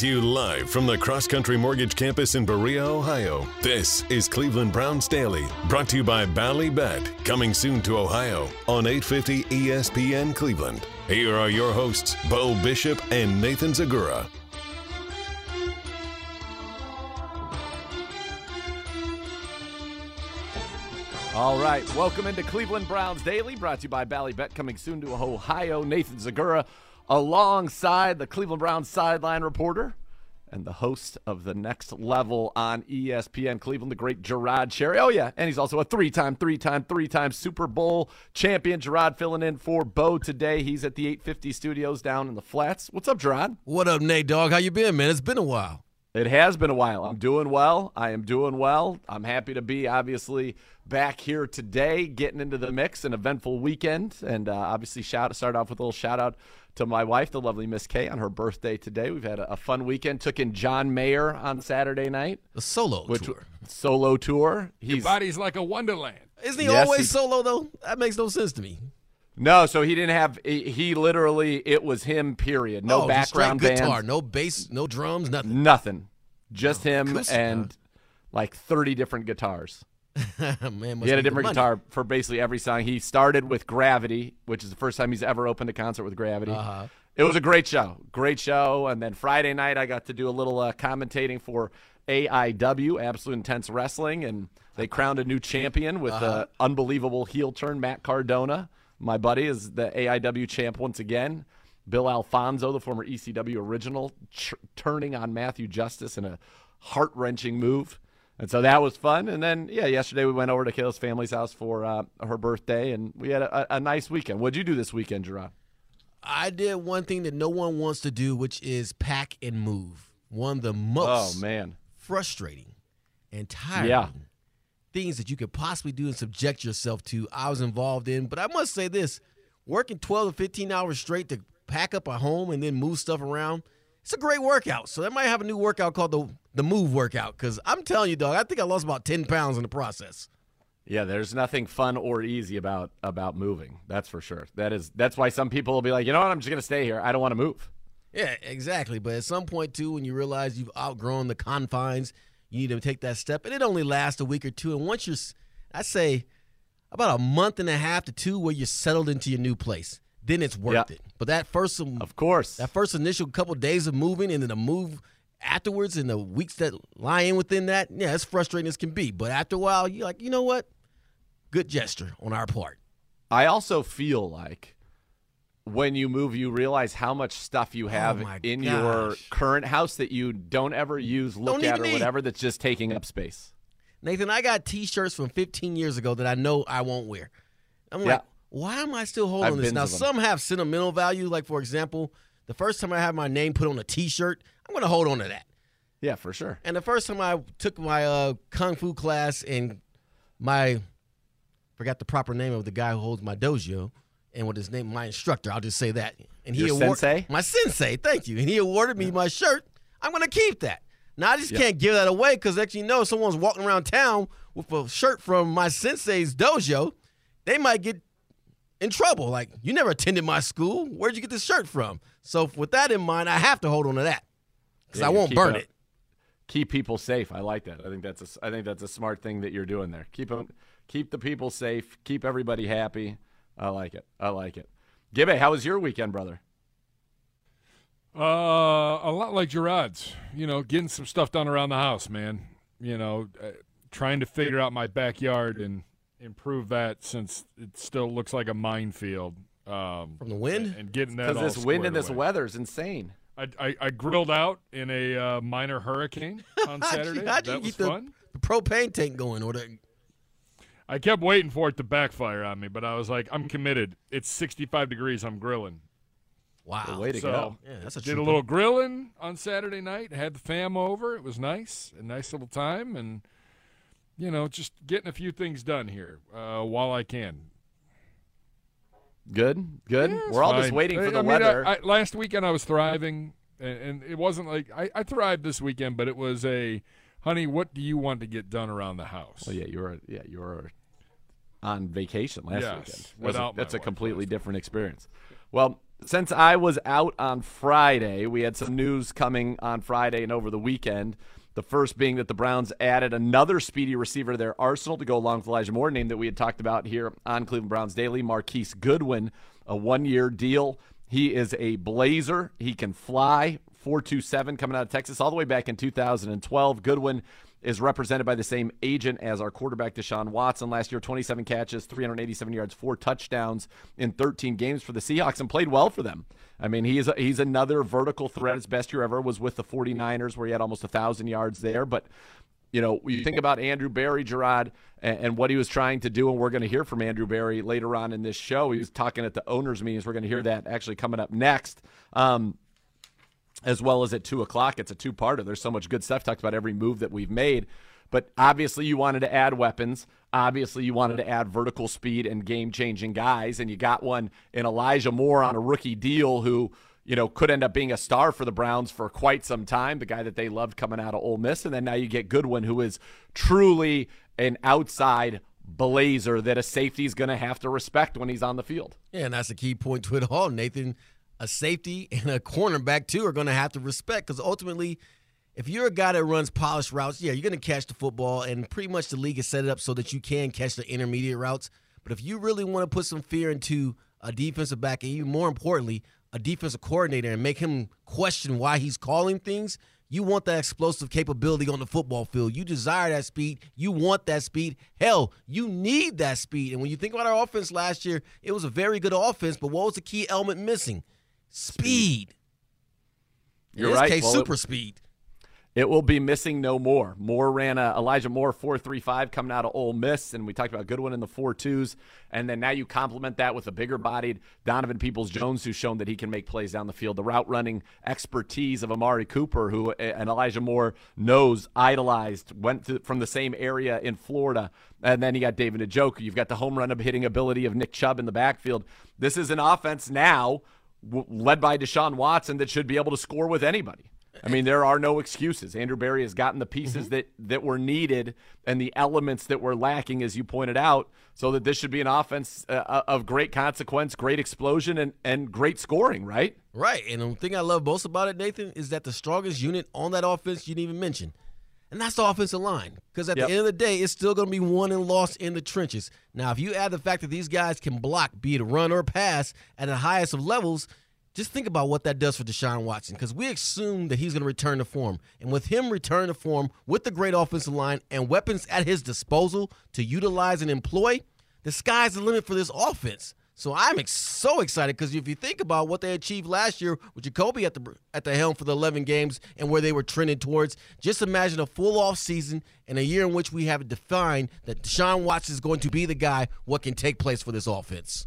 To you live from the Cross Country Mortgage Campus in Berea, Ohio. This is Cleveland Browns Daily, brought to you by Bally Bet, coming soon to Ohio on 850 ESPN Cleveland. Here are your hosts, Bo Bishop and Nathan Zegura. All right, welcome into Cleveland Browns Daily, brought to you by Bally Bet, coming soon to Ohio. Nathan Zegura alongside the Cleveland Browns sideline reporter and the host of the next level on ESPN Cleveland, the great Jerod Cherry. Oh, yeah. And he's also a three time, three time, three time Super Bowl champion. Jerod filling in for Bo today. He's at the 850 studios down in the flats. What's up, Jerod? What up, Nate Dog? How you been, man? It's been a while. It has been a while. I'm doing well. I am doing well. I'm happy to be obviously back here today, getting into the mix, an eventful weekend, and uh, obviously shout start off with a little shout out to my wife, the lovely Miss Kay, on her birthday today. We've had a, a fun weekend. Took in John Mayer on Saturday night. The solo which, tour. Solo tour. He's, Your body's like a wonderland. Isn't he yes, always he, solo though? That makes no sense to me. No, so he didn't have. He, literally, it was him. Period. No oh, background guitar, band, no bass, no drums, nothing. Nothing. Just oh, him and like thirty different guitars. Man, he had a different guitar for basically every song. He started with Gravity, which is the first time he's ever opened a concert with Gravity. Uh-huh. It was a great show, great show. And then Friday night, I got to do a little uh, commentating for AIW, Absolute Intense Wrestling, and they crowned a new champion with uh-huh. unbelievable heel turn, Matt Cardona. My buddy is the AIW champ once again. Bill Alfonso, the former ECW original, ch- turning on Matthew Justice in a heart wrenching move. And so that was fun. And then, yeah, yesterday we went over to Kayla's family's house for uh, her birthday, and we had a, a nice weekend. What'd you do this weekend, Jerod? I did one thing that no one wants to do, which is pack and move. One of the most oh, man. frustrating and tiring yeah. Things that you could possibly do and subject yourself to. I was involved in, but I must say this working 12 to 15 hours straight to pack up a home and then move stuff around, it's a great workout. So I might have a new workout called the, the move workout because I'm telling you, dog, I think I lost about 10 pounds in the process. Yeah, there's nothing fun or easy about about moving. That's for sure. That is that's why some people will be like, you know what, I'm just gonna stay here. I don't want to move. Yeah, exactly. But at some point too, when you realize you've outgrown the confines, you need to take that step, and it only lasts a week or two. And once you're, I say, about a month and a half to two, where you're settled into your new place, then it's worth yeah. it. But that first, of course, that first initial couple of days of moving, and then the move afterwards, and the weeks that lie in within that, yeah, it's frustrating as can be. But after a while, you're like, you know what? good gesture on our part. I also feel like when you move, you realize how much stuff you have oh in gosh. your current house that you don't ever use, look at, or need. whatever that's just taking up space. Nathan, I got T-shirts from 15 years ago that I know I won't wear. I'm yeah. like, why am I still holding I've this? Now, some have sentimental value. Like, for example, the first time I have my name put on a T-shirt, I'm going to hold on to that. Yeah, for sure. And the first time I took my uh, kung fu class and my forgot the proper name of the guy who holds my dojo, and what his name, my instructor. I'll just say that. And he awarded sensei, my sensei. Thank you. And he awarded me my shirt. I'm gonna keep that. Now I just yep. can't give that away because actually, you know, someone's walking around town with a shirt from my sensei's dojo, they might get in trouble. Like, you never attended my school. Where'd you get this shirt from? So with that in mind, I have to hold on to that because yeah, I won't burn it. Keep people safe. I like that. I think that's a, I think that's a smart thing that you're doing there. Keep them keep the people safe, keep everybody happy. I like it. I like it. Gibby, how was your weekend, brother? Uh, a lot like Jerod's. You know, getting some stuff done around the house, man. You know, uh, trying to figure out my backyard and improve that since it still looks like a minefield. Um, From the wind and, getting that because this wind and this away. weather is insane. I, I, I grilled out in a uh, minor hurricane on Saturday. How'd you that was the, fun. the propane tank going? Or the, I kept waiting for it to backfire on me, but I was like, I'm committed. It's 65 degrees. I'm grilling. wow. way to so go. Yeah, that's a did a trooper. little grilling on Saturday night. Had the fam over. It was nice, a nice little time, and you know, just getting a few things done here uh, while I can. Good, good. Yeah, We're all just waiting for I- the I mean, weather. I, last weekend I was thriving, and, and it wasn't like I, I thrived this weekend, but it was a, honey, what do you want to get done around the house? well, yeah, you were yeah you were on vacation last Yes, weekend. That's a- without that's a completely different experience. Well, since I was out on Friday, we had some news coming on Friday and over the weekend. The first being that the Browns added another speedy receiver to their arsenal to go along with Elijah Moore, name that we had talked about here on Cleveland Browns Daily, Marquise Goodwin, a one-year deal. He is a blazer. He can fly. 427 coming out of Texas all the way back in 2012. Goodwin is represented by the same agent as our quarterback Deshaun Watson last year 27 catches, 387 yards, four touchdowns in 13 games for the Seahawks and played well for them. I mean, he is he's another vertical threat. His best year ever was with the 49ers where he had almost 1000 yards there, but you know, you think about Andrew Berry, Jerod, and, and what he was trying to do, and we're going to hear from Andrew Berry later on in this show. He was talking at the owners' meetings. We're going to hear that actually coming up next. Um, as well as at two o'clock. It's a two parter. There's so much good stuff talked about every move that we've made. But obviously, you wanted to add weapons. Obviously, you wanted to add vertical speed and game changing guys. And you got one in Elijah Moore on a rookie deal who, you know, could end up being a star for the Browns for quite some time, the guy that they loved coming out of Ole Miss. And then now you get Goodwin, who is truly an outside blazer that a safety is going to have to respect when he's on the field. Yeah, and that's a key point to it all, Nathan. A safety and a cornerback too are going to have to respect because ultimately, if you're a guy that runs polished routes, yeah, you're going to catch the football, and pretty much the league is set it up so that you can catch the intermediate routes. But if you really want to put some fear into a defensive back, and even more importantly, a defensive coordinator, and make him question why he's calling things, you want that explosive capability on the football field. You desire that speed. You want that speed. Hell, you need that speed. And when you think about our offense last year, it was a very good offense, but what was the key element missing? Speed. In You're this right. case, Well, it- super speed. It will be missing no more. Moore ran a Elijah Moore four three five coming out of Ole Miss, and we talked about Goodwin in the four twos, and then now you complement that with a bigger bodied Donovan Peoples Jones, who's shown that he can make plays down the field. The route running expertise of Amari Cooper, who uh, and Elijah Moore knows, idolized, went to, from the same area in Florida, and then you got David Njoku. You've got the home run of hitting ability of Nick Chubb in the backfield. This is an offense now w- led by Deshaun Watson that should be able to score with anybody. I mean, there are no excuses. Andrew Berry has gotten the pieces Mm-hmm. that, that were needed and the elements that were lacking, as you pointed out, so that this should be an offense uh, of great consequence, great explosion, and, and great scoring, right? Right. And the thing I love most about it, Nathan, is that the strongest unit on that offense you didn't even mention. And that's the offensive line. Because at Yep. the end of the day, it's still going to be won and lost in the trenches. Now, if you add the fact that these guys can block, be it run or pass, at the highest of levels, just think about what that does for Deshaun Watson. Because we assume that he's going to return to form. And with him return to form, with the great offensive line and weapons at his disposal to utilize and employ, the sky's the limit for this offense. So I'm ex- so excited because if you think about what they achieved last year with Jacoby at the at the helm for the 11 games and where they were trending towards, just imagine a full off season and a year in which we have defined that Deshaun Watson is going to be the guy. What can take place for this offense?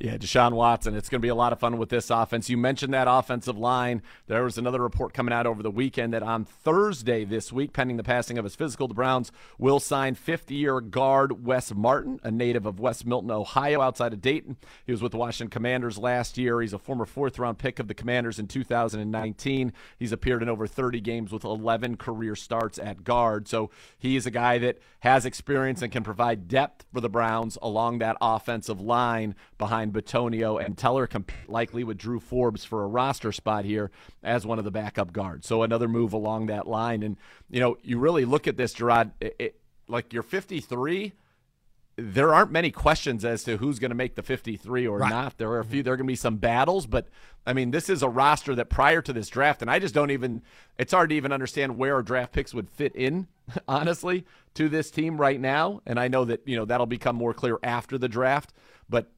Yeah, Deshaun Watson. It's going to be a lot of fun with this offense. You mentioned that offensive line. There was another report coming out over the weekend that on Thursday this week, pending the passing of his physical, the Browns will sign 50 year guard Wes Martin, a native of West Milton, Ohio, outside of Dayton. He was with the Washington Commanders last year. He's a former fourth round pick of the Commanders in 2019. He's appeared in over 30 games with 11 career starts at guard. So he is a guy that has experience and can provide depth for the Browns along that offensive line behind Bitonio and Teller, comp- likely with Drew Forbes for a roster spot here as one of the backup guards. So another move along that line. And, you know, you really look at this, Jerod, it, it, like you're 53 there aren't many questions as to who's going to make the 53 or Right. not. There are a few. Mm-hmm. There are going to be some battles, but I mean, this is a roster that prior to this draft, and I just don't even. It's hard to even understand where our draft picks would fit in, honestly, to this team right now. And I know that you know that'll become more clear after the draft, but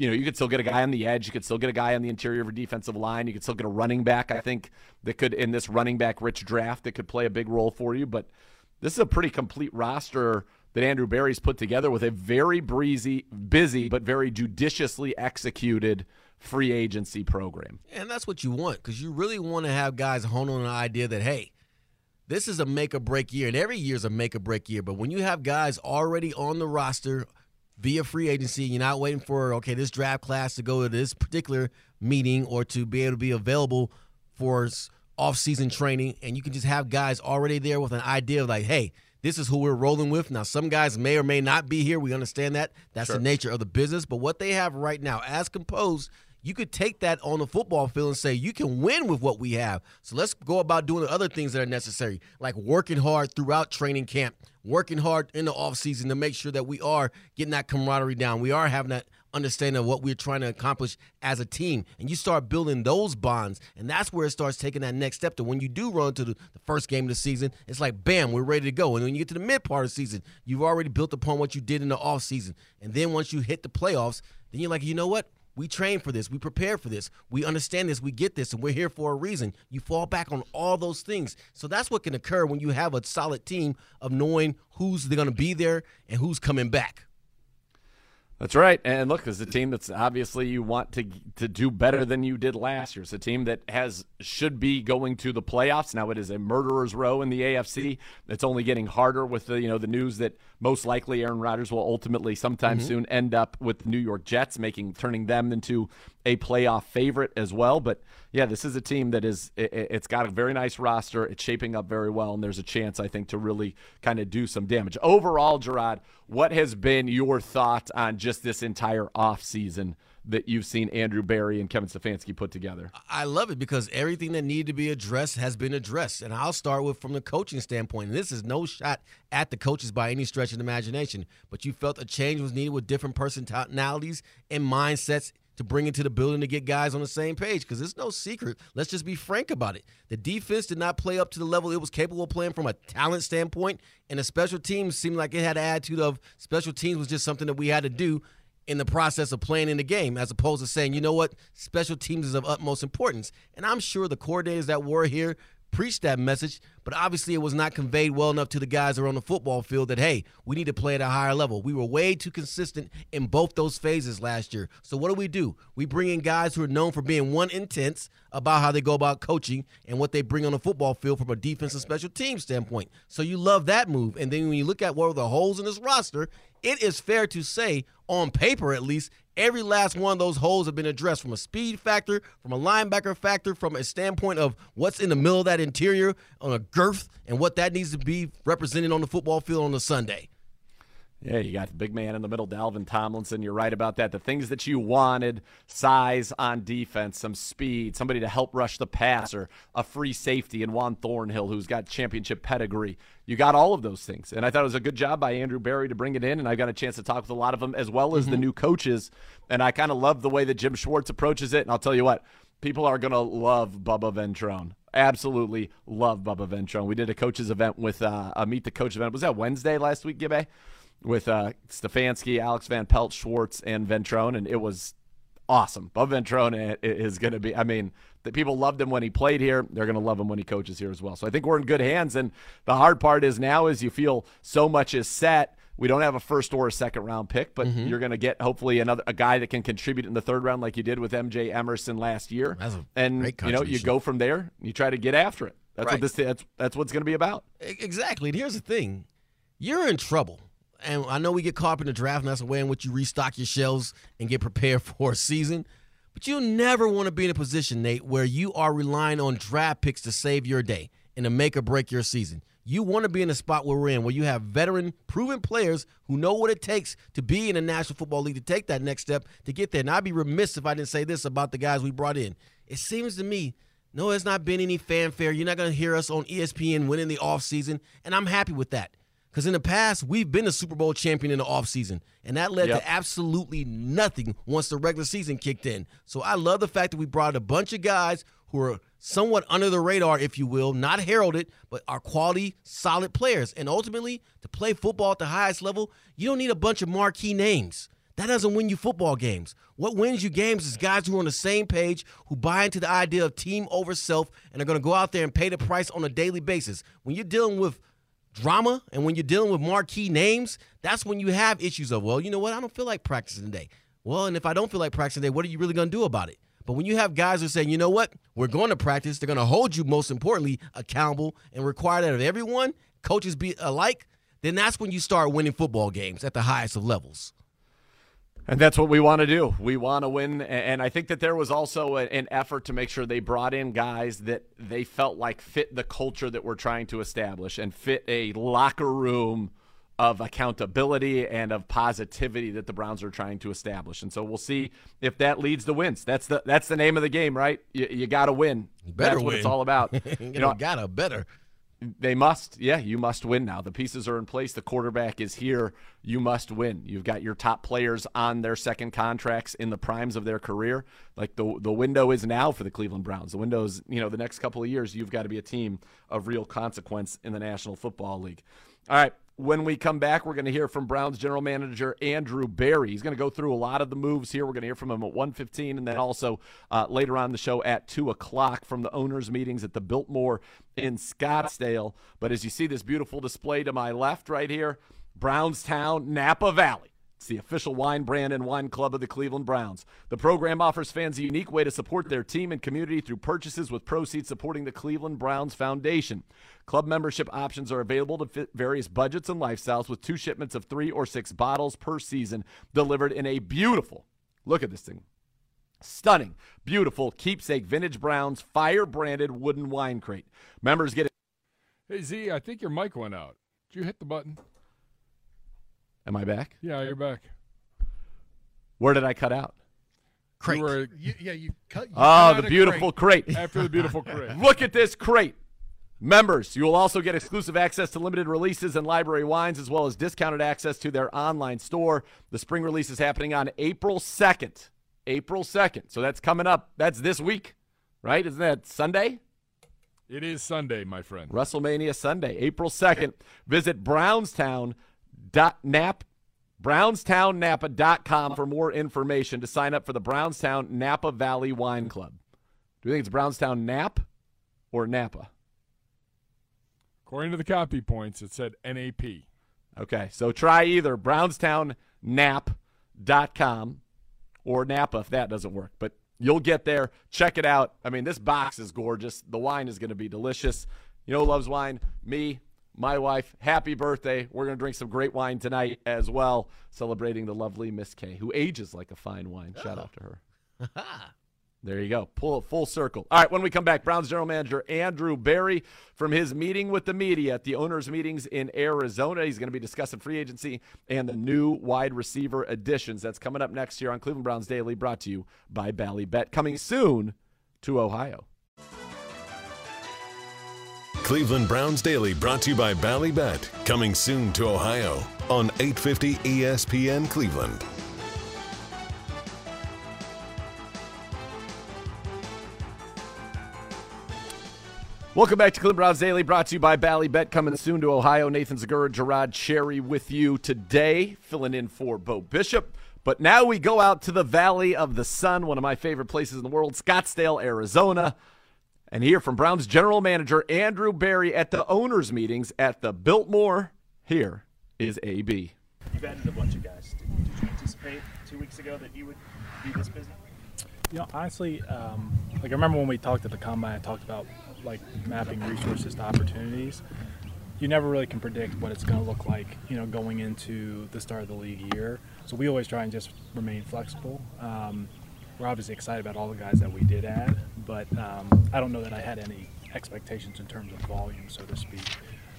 you know, you could still get a guy on the edge. You could still get a guy on the interior of a defensive line. You could still get a running back, I think, that could, in this running back rich draft, that could play a big role for you. But this is a pretty complete roster that Andrew Berry's put together with a very breezy, busy, but very judiciously executed free agency program. And that's what you want because you really want to have guys hone on an idea that, hey, this is a make or break year, and every year is a make or break year. But when you have guys already on the roster, via free agency. You're not waiting for okay this draft class to go to this particular meeting or to be able to be available for off-season training, and you can just have guys already there with an idea of like, hey, this is who we're rolling with. Now, some guys may or may not be here. We understand that. That's sure. the nature of the business. But what they have right now, as composed you could take that on the football field and say you can win with what we have. So let's go about doing the other things that are necessary, like working hard throughout training camp, working hard in the offseason to make sure that we are getting that camaraderie down. We are having that understanding of what we're trying to accomplish as a team. And you start building those bonds, and that's where it starts taking that next step to when you do run to the, the, first game of the season, it's like, bam, we're ready to go. And when you get to the mid part of the season, you've already built upon what you did in the offseason. And then once you hit the playoffs, then you're like, you know what? We train for this. We prepare for this. We understand this. We get this, and we're here for a reason. You fall back on all those things. So that's what can occur when you have a solid team of knowing who's going to be there and who's coming back. That's right. And look, it's a team that's obviously you want to to do better than you did last year. It's a team that has should be going to the playoffs. Now it is a murderer's row in the AFC. It's only getting harder with the you know the news that most likely Aaron Rodgers will ultimately sometime mm-hmm. soon end up with the New York Jets, making turning them into a playoff favorite as well. But yeah, this is a team that is it, has got a very nice roster. It's shaping up very well, and there's a chance I think to really kind of do some damage. Overall, Jerod, what has been your thought on just this entire offseason that you've seen Andrew Berry and Kevin Stefanski put together? I love it because everything that needed to be addressed has been addressed. And I'll start with from the coaching standpoint. And this is no shot at the coaches by any stretch of the imagination, but you felt a change was needed with different personalities and mindsets to bring into the building to get guys on the same page because it's no secret. Let's just be frank about it. The defense did not play up to the level it was capable of playing from a talent standpoint, and the special teams seemed like it had an attitude of special teams was just something that we had to do in the process of playing in the game, as opposed to saying, you know what, special teams is of utmost importance. And I'm sure the coordinators that were here preached that message, but obviously it was not conveyed well enough to the guys around the football field that, hey, we need to play at a higher level. We were way too consistent in both those phases last year. So what do we do? We bring in guys who are known for being one intense about how they go about coaching and what they bring on the football field from a defense and special team standpoint. So you love that move. And then when you look at what are the holes in this roster, it is fair to say, on paper at least, every last one of those holes have been addressed from a speed factor, from a linebacker factor, from a standpoint of what's in the middle of that interior on a girth and what that needs to be represented on the football field on a Sunday. Yeah, you got the big man in the middle, Dalvin Tomlinson. You're right about that. The things that you wanted size on defense, some speed, somebody to help rush the passer, a free safety in Juan Thornhill, who's got championship pedigree. You got all of those things. And I thought it was a good job by Andrew Berry to bring it in. And I got a chance to talk with a lot of them as well as mm-hmm. the new coaches. And I kind of love the way that Jim Schwartz approaches it. And I'll tell you what, people are going to love Bubba Ventrone absolutely love Bubba Ventrone. We did a coaches event with uh, a meet the coach event. Was that Wednesday last week, Gibbe? With uh, Stefanski, Alex Van Pelt, Schwartz, and Ventrone, and it was awesome. Bob Ventrone is going to be. I mean, the people loved him when he played here. They're going to love him when he coaches here as well. So I think we're in good hands. And the hard part is now is you feel so much is set. We don't have a first or a second round pick, but mm-hmm. you're going to get hopefully another a guy that can contribute in the third round like you did with MJ Emerson last year. and you know you go from there. You try to get after it. That's right. what this. That's that's what's going to be about. Exactly. And here's the thing: you're in trouble and I know we get caught up in the draft, and that's the way in which you restock your shelves and get prepared for a season. But you never want to be in a position, Nate, where you are relying on draft picks to save your day and to make or break your season. You want to be in a spot where we're in, where you have veteran, proven players who know what it takes to be in the National Football League to take that next step to get there. And I'd be remiss if I didn't say this about the guys we brought in. It seems to me, no, it's not been any fanfare. You're not going to hear us on ESPN winning the offseason, and I'm happy with that. Because in the past, we've been a Super Bowl champion in the offseason, and that led yep. to absolutely nothing once the regular season kicked in. So I love the fact that we brought a bunch of guys who are somewhat under the radar, if you will, not heralded, but are quality, solid players. And ultimately, to play football at the highest level, you don't need a bunch of marquee names. That doesn't win you football games. What wins you games is guys who are on the same page, who buy into the idea of team over self, and are going to go out there and pay the price on a daily basis. When you're dealing with drama and when you're dealing with marquee names, that's when you have issues of, well, you know what? I don't feel like practicing today. Well, and if I don't feel like practicing today, what are you really going to do about it? But when you have guys who say, you know what, we're going to practice, they're going to hold you, most importantly, accountable and require that of everyone, coaches be alike, then that's when you start winning football games at the highest of levels. And that's what we want to do. We want to win. And I think that there was also an effort to make sure they brought in guys that they felt like fit the culture that we're trying to establish and fit a locker room of accountability and of positivity that the Browns are trying to establish. And so we'll see if that leads to wins. That's the that's the name of the game, right? You, you got to win. You better that's win. what it's all about. you know, gotta better. They must. Yeah, you must win now. The pieces are in place. The quarterback is here. You must win. You've got your top players on their second contracts in the primes of their career. Like the the window is now for the Cleveland Browns. The window is, you know, the next couple of years you've got to be a team of real consequence in the National Football League. All right, when we come back, we're going to hear from Browns general manager Andrew Berry. He's going to go through a lot of the moves here. We're going to hear from him at 1.15 and then also uh, later on the show at 2 o'clock from the owners' meetings at the Biltmore in Scottsdale. But as you see this beautiful display to my left right here, Brownstown, Napa Valley. It's the official wine brand and wine club of the Cleveland Browns. The program offers fans a unique way to support their team and community through purchases with proceeds supporting the Cleveland Browns Foundation. Club membership options are available to fit various budgets and lifestyles with two shipments of three or six bottles per season delivered in a beautiful, look at this thing, stunning, beautiful keepsake vintage Browns fire branded wooden wine crate. Members get it. Hey, Z, I think your mic went out. Did you hit the button? Am I back? Yeah, you're back. Where did I cut out? Crate. You were You, yeah, you cut. You Oh, cut the beautiful crate. crate. after the beautiful crate. Look at this crate. Members, you will also get exclusive access to limited releases and library wines, as well as discounted access to their online store. The spring release is happening on April 2nd. April 2nd. So that's coming up. That's this week, right? Isn't that Sunday? It is Sunday, my friend. WrestleMania Sunday, April 2nd. Visit Brownstown.nap, brownstownnapa.com for more information to sign up for the Brownstown Napa Valley Wine Club. Do you think it's Brownstown Nap or Napa? According to the copy points, it said NAP. Okay, so try either brownstownnap.com or Napa if that doesn't work. But you'll get there. Check it out. I mean, this box is gorgeous. The wine is going to be delicious. You know who loves wine? Me, my wife. Happy birthday. We're going to drink some great wine tonight as well, celebrating the lovely Miss K, who ages like a fine wine. Shout out to her. There you go. Pull it full circle. All right, when we come back, Browns general manager Andrew Berry from his meeting with the media at the owners' meetings in Arizona. He's going to be discussing free agency and the new wide receiver additions. That's coming up next year on Cleveland Browns Daily, brought to you by Bally Bet. Coming soon to Ohio. Cleveland Browns Daily brought to you by Ballybet. Coming soon to Ohio on 850 ESPN Cleveland. Welcome back to Cleveland Browns Daily, brought to you by Ballybet. Coming soon to Ohio. Nathan Zegura, Jerod Cherry with you today, filling in for Bo Bishop. But now we go out to the Valley of the Sun, one of my favorite places in the world, Scottsdale, Arizona. And hear from Browns general manager Andrew Berry at the owners' meetings at the Biltmore. Here is AB. You've added a bunch of guys. Did, did you anticipate two weeks ago that you would be this busy? You know, honestly, um, like I remember when we talked at the combine, I talked about like mapping resources to opportunities. You never really can predict what it's going to look like, you know, going into the start of the league year. So we always try and just remain flexible. Um, we're obviously excited about all the guys that we did add, but um, I don't know that I had any expectations in terms of volume, so to speak.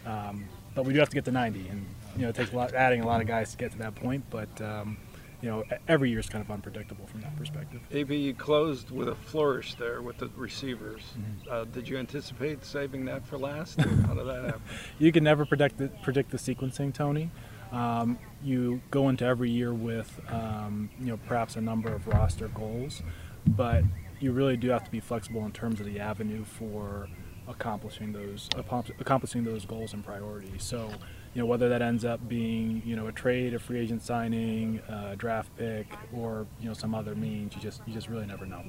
Um, but we do have to get to 90, and you know, it takes a lot, adding a lot of guys to get to that point. But um, you know, every year is kind of unpredictable from that perspective. AB, you closed with a flourish there with the receivers. Mm-hmm. Uh, did you anticipate saving that for last? or How did that happen? you can never predict the, predict the sequencing, Tony. Um, you go into every year with um, you know perhaps a number of roster goals, but you really do have to be flexible in terms of the avenue for accomplishing those accomplishing those goals and priorities. So, you know, whether that ends up being you know a trade, a free agent signing, a draft pick, or you know some other means, you just you just really never know.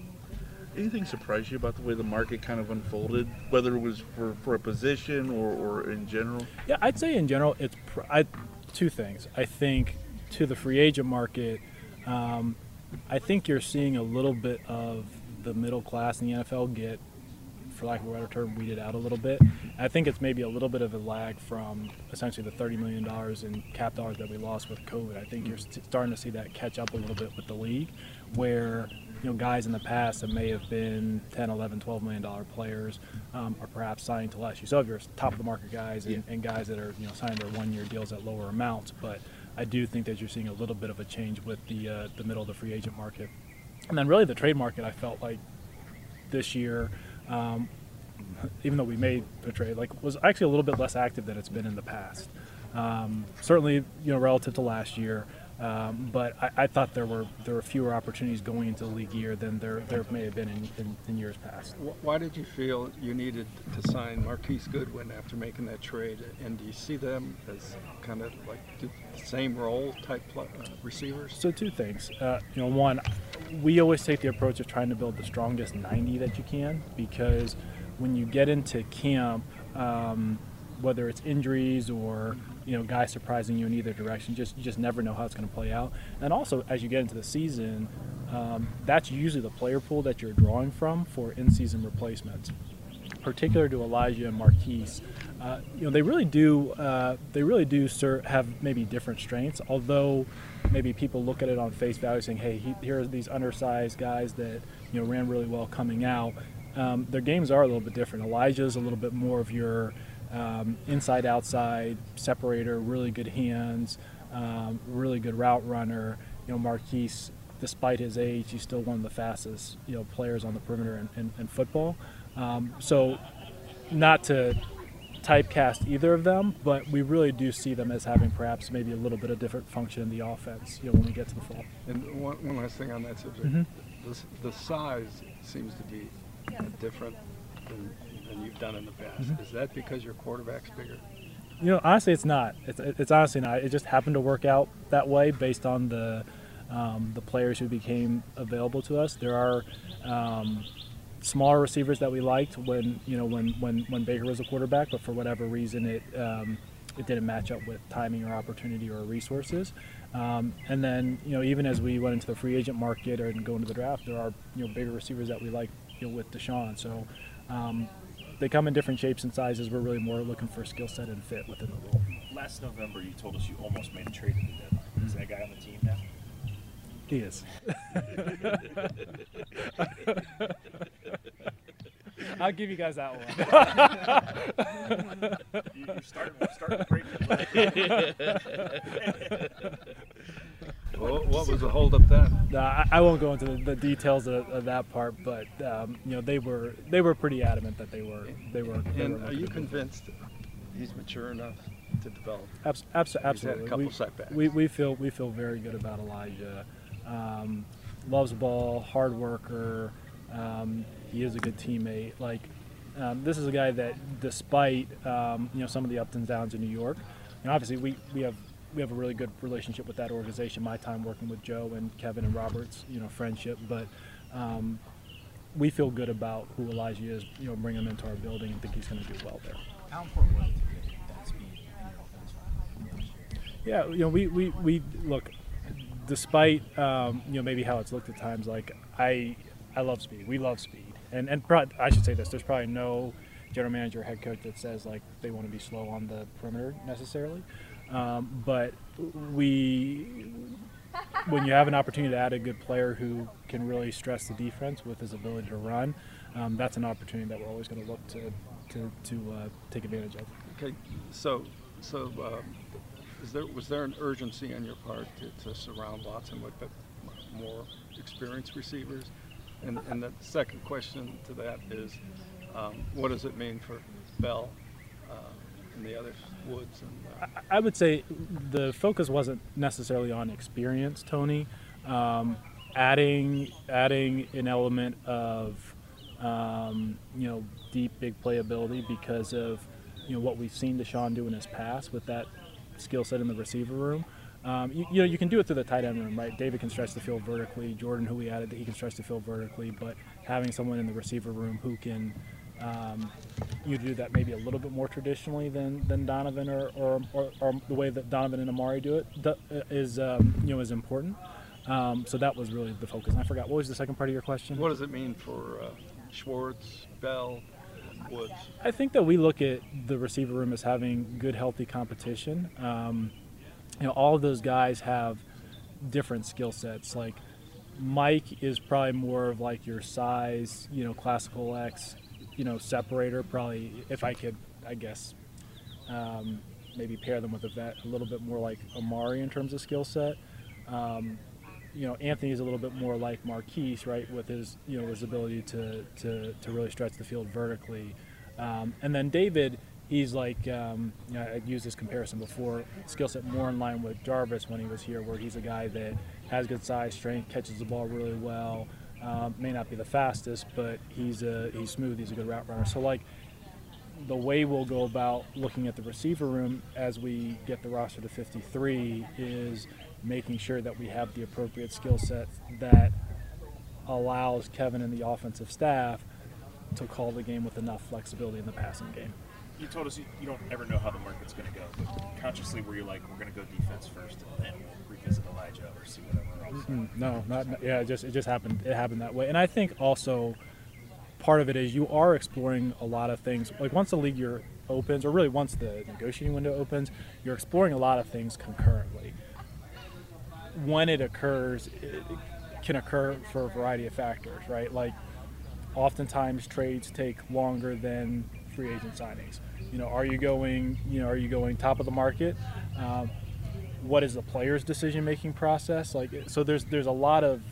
Anything surprise you about the way the market kind of unfolded, whether it was for, for a position or, or in general? Yeah, I'd say in general, it's pr- I, two things. I think to the free agent market, um, I think you're seeing a little bit of the middle class in the NFL get, for lack of a better term, weeded out a little bit. I think it's maybe a little bit of a lag from essentially the $30 million in cap dollars that we lost with COVID. I think you're st- starting to see that catch up a little bit with the league, where you know guys in the past that may have been 10 11 12 million dollar players um, are perhaps signing to less. You still have your top of the market guys and, and guys that are you know signing their one year deals at lower amounts but I do think that you're seeing a little bit of a change with the uh, the middle of the free agent market. And then really the trade market I felt like this year um, even though we made the trade like was actually a little bit less active than it's been in the past. Um, certainly you know relative to last year um, but I, I, thought there were there were fewer opportunities going into the league year than there there may have been in, in, in, years past. Why did you feel you needed to sign Marquise Goodwin after making that trade? And do you see them as kind of like the same role type uh, receivers? So two things. Uh, you know, one, we always take the approach of trying to build the strongest 90 that you can because when you get into camp. Um, whether it's injuries or you know guys surprising you in either direction. Just you just never know how it's going to play out. And also as you get into the season, um, that's usually the player pool that you're drawing from for in-season replacements. Particular to Elijah and Marquise, uh, you know they really do uh, they really do ser- have maybe different strengths. Although maybe people look at it on face value, saying, "Hey, he, here are these undersized guys that you know ran really well coming out." Um, their games are a little bit different. Elijah's a little bit more of your um, inside outside separator, really good hands, um, really good route runner. You know, Marquise, despite his age, he's still one of the fastest you know players on the perimeter in, in, in football. Um, so, not to typecast either of them, but we really do see them as having perhaps maybe a little bit of different function in the offense. You know, when we get to the fall. And one, one last thing on that subject, mm-hmm. the, the size seems to be different than than you've done in the past. Mm-hmm. Is that because your quarterback's bigger? You know, honestly, it's not. It's, it's honestly not. It just happened to work out that way based on the um, the players who became available to us. There are um, smaller receivers that we liked when you know when when when Baker was a quarterback, but for whatever reason it. Um, it didn't match up with timing or opportunity or resources. Um, and then, you know, even as we went into the free agent market or go into the draft, there are you know bigger receivers that we like you know, with Deshaun. So um, they come in different shapes and sizes. We're really more looking for a skill set and fit within the role. Last November, you told us you almost made a trade at the deadline. Mm-hmm. Is that guy on the team now? He is. I'll give you guys that one. you, you started, started what, what was the holdup then? No, I, won't go into the, the details of, of, that part, but um, you know they were they were pretty adamant that they were they were. They and were are you convinced he's mature enough to develop? Abs- abs- absolutely. a couple we, setbacks. We, we feel we feel very good about Elijah. Um, loves the ball, hard worker. Um, he is a good teammate. Like um, this is a guy that, despite um, you know some of the ups and downs in New York, and obviously we, we have we have a really good relationship with that organization. My time working with Joe and Kevin and Roberts, you know, friendship, but um, we feel good about who Elijah is. You know, bring him into our building and think he's going to do well there. How important was it to get that speed in your offense? Yeah, you know, we, we, we look. Despite um, you know maybe how it's looked at times, like I I love speed. We love speed, and and pro- I should say this. There's probably no general manager or head coach that says like they want to be slow on the perimeter necessarily. Um, but we, when you have an opportunity to add a good player who can really stress the defense with his ability to run, um, that's an opportunity that we're always going to look to to, to uh, take advantage of. Okay, so so um, is there was there an urgency on your part to, to surround Watson with more experienced receivers? And, and the second question to that is, um, what does it mean for Bell uh, and the others, Woods? And, uh... I, would say the focus wasn't necessarily on experience, Tony. Um, adding adding an element of um, you know, deep big playability because of you know what we've seen Deshaun do in his past with that skill set in the receiver room. Um, you, you, know, you can do it through the tight end room, right? David can stretch the field vertically. Jordan, who we added, that he can stretch the field vertically. But having someone in the receiver room who can um, you do that maybe a little bit more traditionally than, than Donovan or, or, or, or the way that Donovan and Amari do it is um, you know is important. Um, so that was really the focus. And I forgot what was the second part of your question. What does it mean for uh, Schwartz, Bell, Woods? I think that we look at the receiver room as having good, healthy competition. Um, you know, all of those guys have different skill sets. Like Mike is probably more of like your size, you know, classical X, you know, separator. Probably, if I could, I guess, um, maybe pair them with a vet a little bit more like Amari in terms of skill set. Um, you know, Anthony is a little bit more like Marquise, right, with his you know his ability to to, to really stretch the field vertically, um, and then David. He's like, um, you know, I used this comparison before, skill set more in line with Jarvis when he was here, where he's a guy that has good size, strength, catches the ball really well, um, may not be the fastest, but he's a, he's smooth. He's a good route runner. So like the way we'll go about looking at the receiver room as we get the roster to 53 is making sure that we have the appropriate skill set that allows Kevin and the offensive staff to call the game with enough flexibility in the passing game. You told us you, you don't ever know how the market's going to go, but consciously were you like, we're going to go defense first and then we'll revisit Elijah or see whatever else? Mm, no, not yeah. It just it just happened. It happened that way, and I think also part of it is you are exploring a lot of things. Like once the league year opens, or really once the negotiating window opens, you're exploring a lot of things concurrently when it occurs, it can occur for a variety of factors, right? Like, oftentimes trades take longer than free agent signings. You know, are you going, you know, are you going top of the market? Um, what is the player's decision-making process? Like, so there's there's a lot of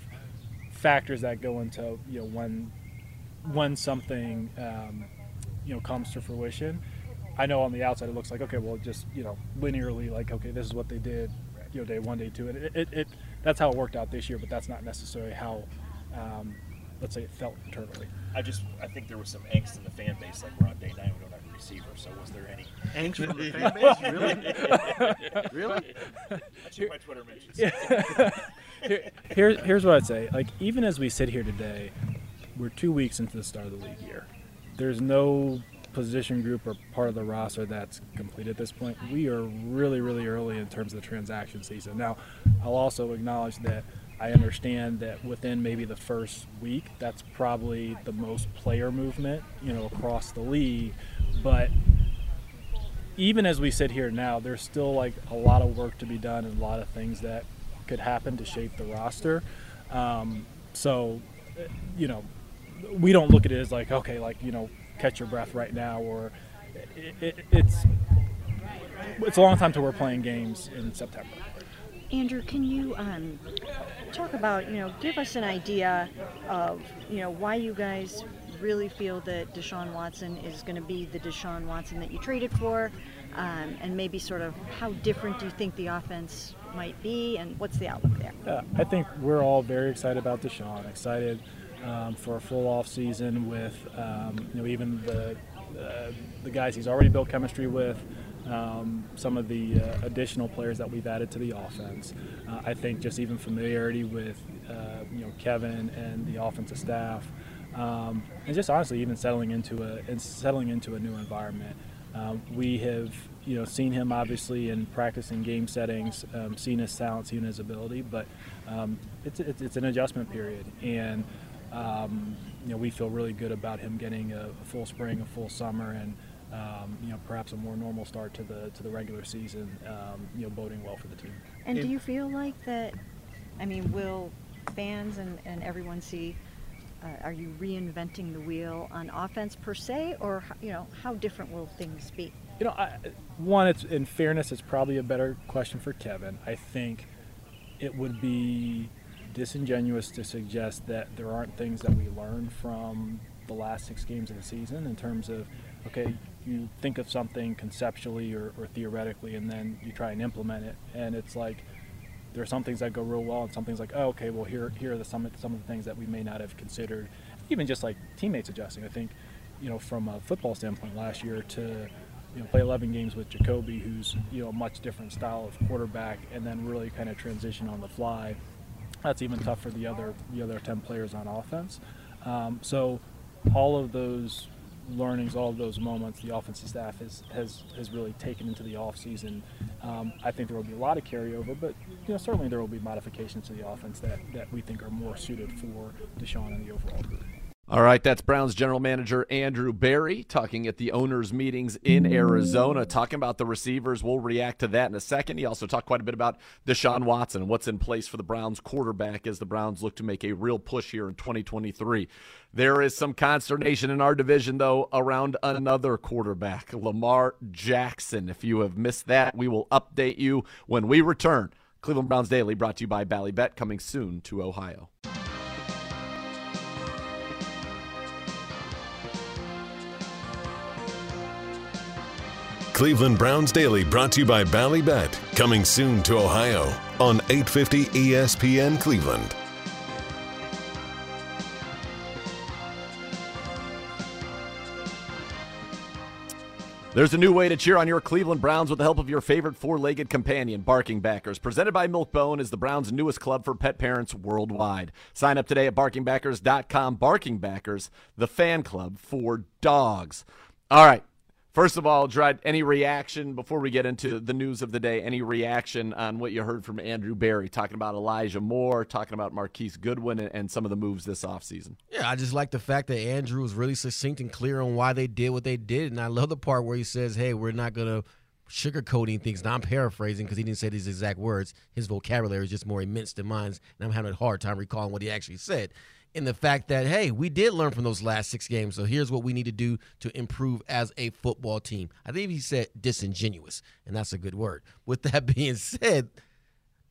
factors that go into you know when when something um, you know comes to fruition. I know on the outside it looks like okay, well, just you know linearly, like okay, this is what they did you know day one, day two, and it, it, it that's how it worked out this year. But that's not necessarily how, um, let's say, it felt internally. I just I think there was some angst in the fan base, like we're on day nine, we don't have a receiver. So was there any angst from the fan base? Really? really? I check my Twitter mentions. Here, here, here's what I'd say. Like even as we sit here today, we're two weeks into the start of the league year. There's no position group or part of the roster that's complete at this point. We are really, really early in terms of the transaction season. Now, I'll also acknowledge that I understand that within maybe the first week, that's probably the most player movement, you know, across the league. But even as we sit here now, there's still like a lot of work to be done and a lot of things that could happen to shape the roster. Um, so, you know, we don't look at it as like, okay, like, you know, catch your breath right now, or it, it, it's it's a long time till we're playing games in September. Andrew, can you um, talk about you know give us an idea of you know why you guys really feel that Deshaun Watson is going to be the Deshaun Watson that you traded for, um, and maybe sort of how different do you think the offense might be, and what's the outlook there? I think we're all very excited about Deshaun. Excited um, for a full off season with um, you know even the uh, the guys he's already built chemistry with. Um, some of the uh, additional players that we've added to the offense. Uh, I think just even familiarity with uh, you know Kevin and the offensive staff, um, and just honestly even settling into a and settling into a new environment. Um, we have you know seen him obviously in practice and game settings, um, seen his talent, seen his ability, but um, it's, it's, it's an adjustment period and you know, we feel really good about him getting a, a full spring, a full summer, and um, you know, perhaps a more normal start to the to the regular season. Um, you know, boding well for the team. And do you feel like that? I mean, will fans and, and everyone see? Uh, are you reinventing the wheel on offense per se, or you know, how different will things be? You know, I, one, it's in fairness, it's probably a better question for Kevin. I think it would be disingenuous to suggest that there aren't things that we learn from the last six games of the season in terms of, okay, you think of something conceptually or, or theoretically and then you try and implement it. And it's like, there are some things that go real well and some things like, oh, okay, well, here, here are the, some, some of the things that we may not have considered. even just like teammates adjusting. I think, you know, from a football standpoint, last year to you know play 11 games with Jacoby, who's you know a much different style of quarterback, and then really kind of transition on the fly. That's even tough for the other the other 10 players on offense. Um, so all of those learnings, all of those moments, the offensive staff has has, has really taken into the offseason. Um, I think there will be a lot of carryover, but you know certainly there will be modifications to the offense that, that we think are more suited for Deshaun and the overall group. All right, that's Browns general manager Andrew Berry talking at the owners' meetings in Arizona, talking about the receivers. We'll react to that in a second. He also talked quite a bit about Deshaun Watson and what's in place for the Browns quarterback as the Browns look to make a real push here in 2023. There is some consternation in our division, though, around another quarterback, Lamar Jackson. If you have missed that, we will update you when we return. Cleveland Browns Daily brought to you by Ballybet, coming soon to Ohio. Cleveland Browns Daily brought to you by Ballybet, coming soon to Ohio on 850 ESPN Cleveland. There's a new way to cheer on your Cleveland Browns with the help of your favorite four-legged companion, Barking Backers. Presented by Milkbone is the Browns' newest club for pet parents worldwide. Sign up today at barkingbackers.com. Barking Backers, the fan club for dogs. All right. First of all, Jerod, any reaction before we get into the news of the day? Any reaction on what you heard from Andrew Berry talking about Elijah Moore, talking about Marquise Goodwin, and, and some of the moves this offseason? Yeah, I just like the fact that Andrew was really succinct and clear on why they did what they did. And I love the part where he says, hey, we're not going to sugarcoating things. Now I'm paraphrasing because he didn't say these exact words. His vocabulary is just more immense than mine, and I'm having a hard time recalling what he actually said in the fact that hey, we did learn from those last six games. So here's what we need to do to improve as a football team. I think he said disingenuous, and that's a good word. With that being said,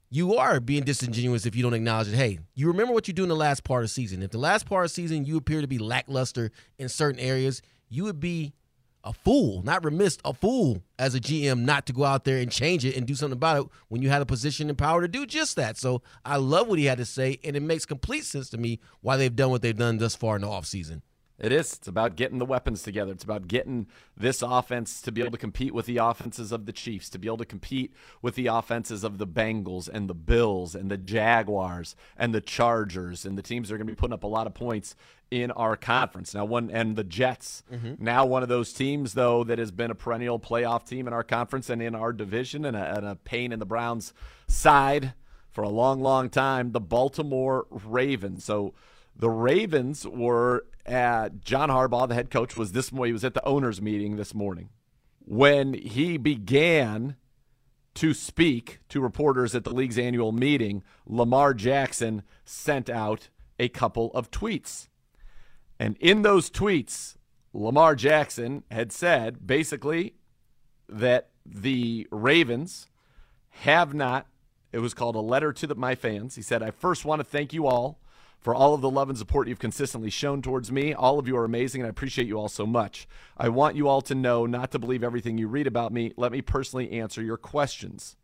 you are being disingenuous if you don't acknowledge it. Hey, you remember what you do in the last part of season. If the last part of season you appear to be lackluster in certain areas, you would be a fool, not remiss, a fool as a GM not to go out there and change it and do something about it when you had a position and power to do just that. So I love what he had to say, and it makes complete sense to me why they've done what they've done thus far in the offseason. It is. It's about getting the weapons together. It's about getting this offense to be able to compete with the offenses of the Chiefs, to be able to compete with the offenses of the Bengals and the Bills and the Jaguars and the Chargers and the teams that are going to be putting up a lot of points in our conference. Now one and the Jets. Mm-hmm. Now one of those teams though that has been a perennial playoff team in our conference and in our division and a, and a pain in the Browns side for a long long time, the Baltimore Ravens. So the Ravens were at John Harbaugh, the head coach, was this morning. He was at the owners' meeting this morning when he began to speak to reporters at the league's annual meeting. Lamar Jackson sent out a couple of tweets, and in those tweets, Lamar Jackson had said basically that the Ravens have not. It was called a letter to the, my fans. He said, "I first want to thank you all." For all of the love and support you've consistently shown towards me. All of you are amazing, and I appreciate you all so much. I want you all to know not to believe everything you read about me. Let me personally answer your questions.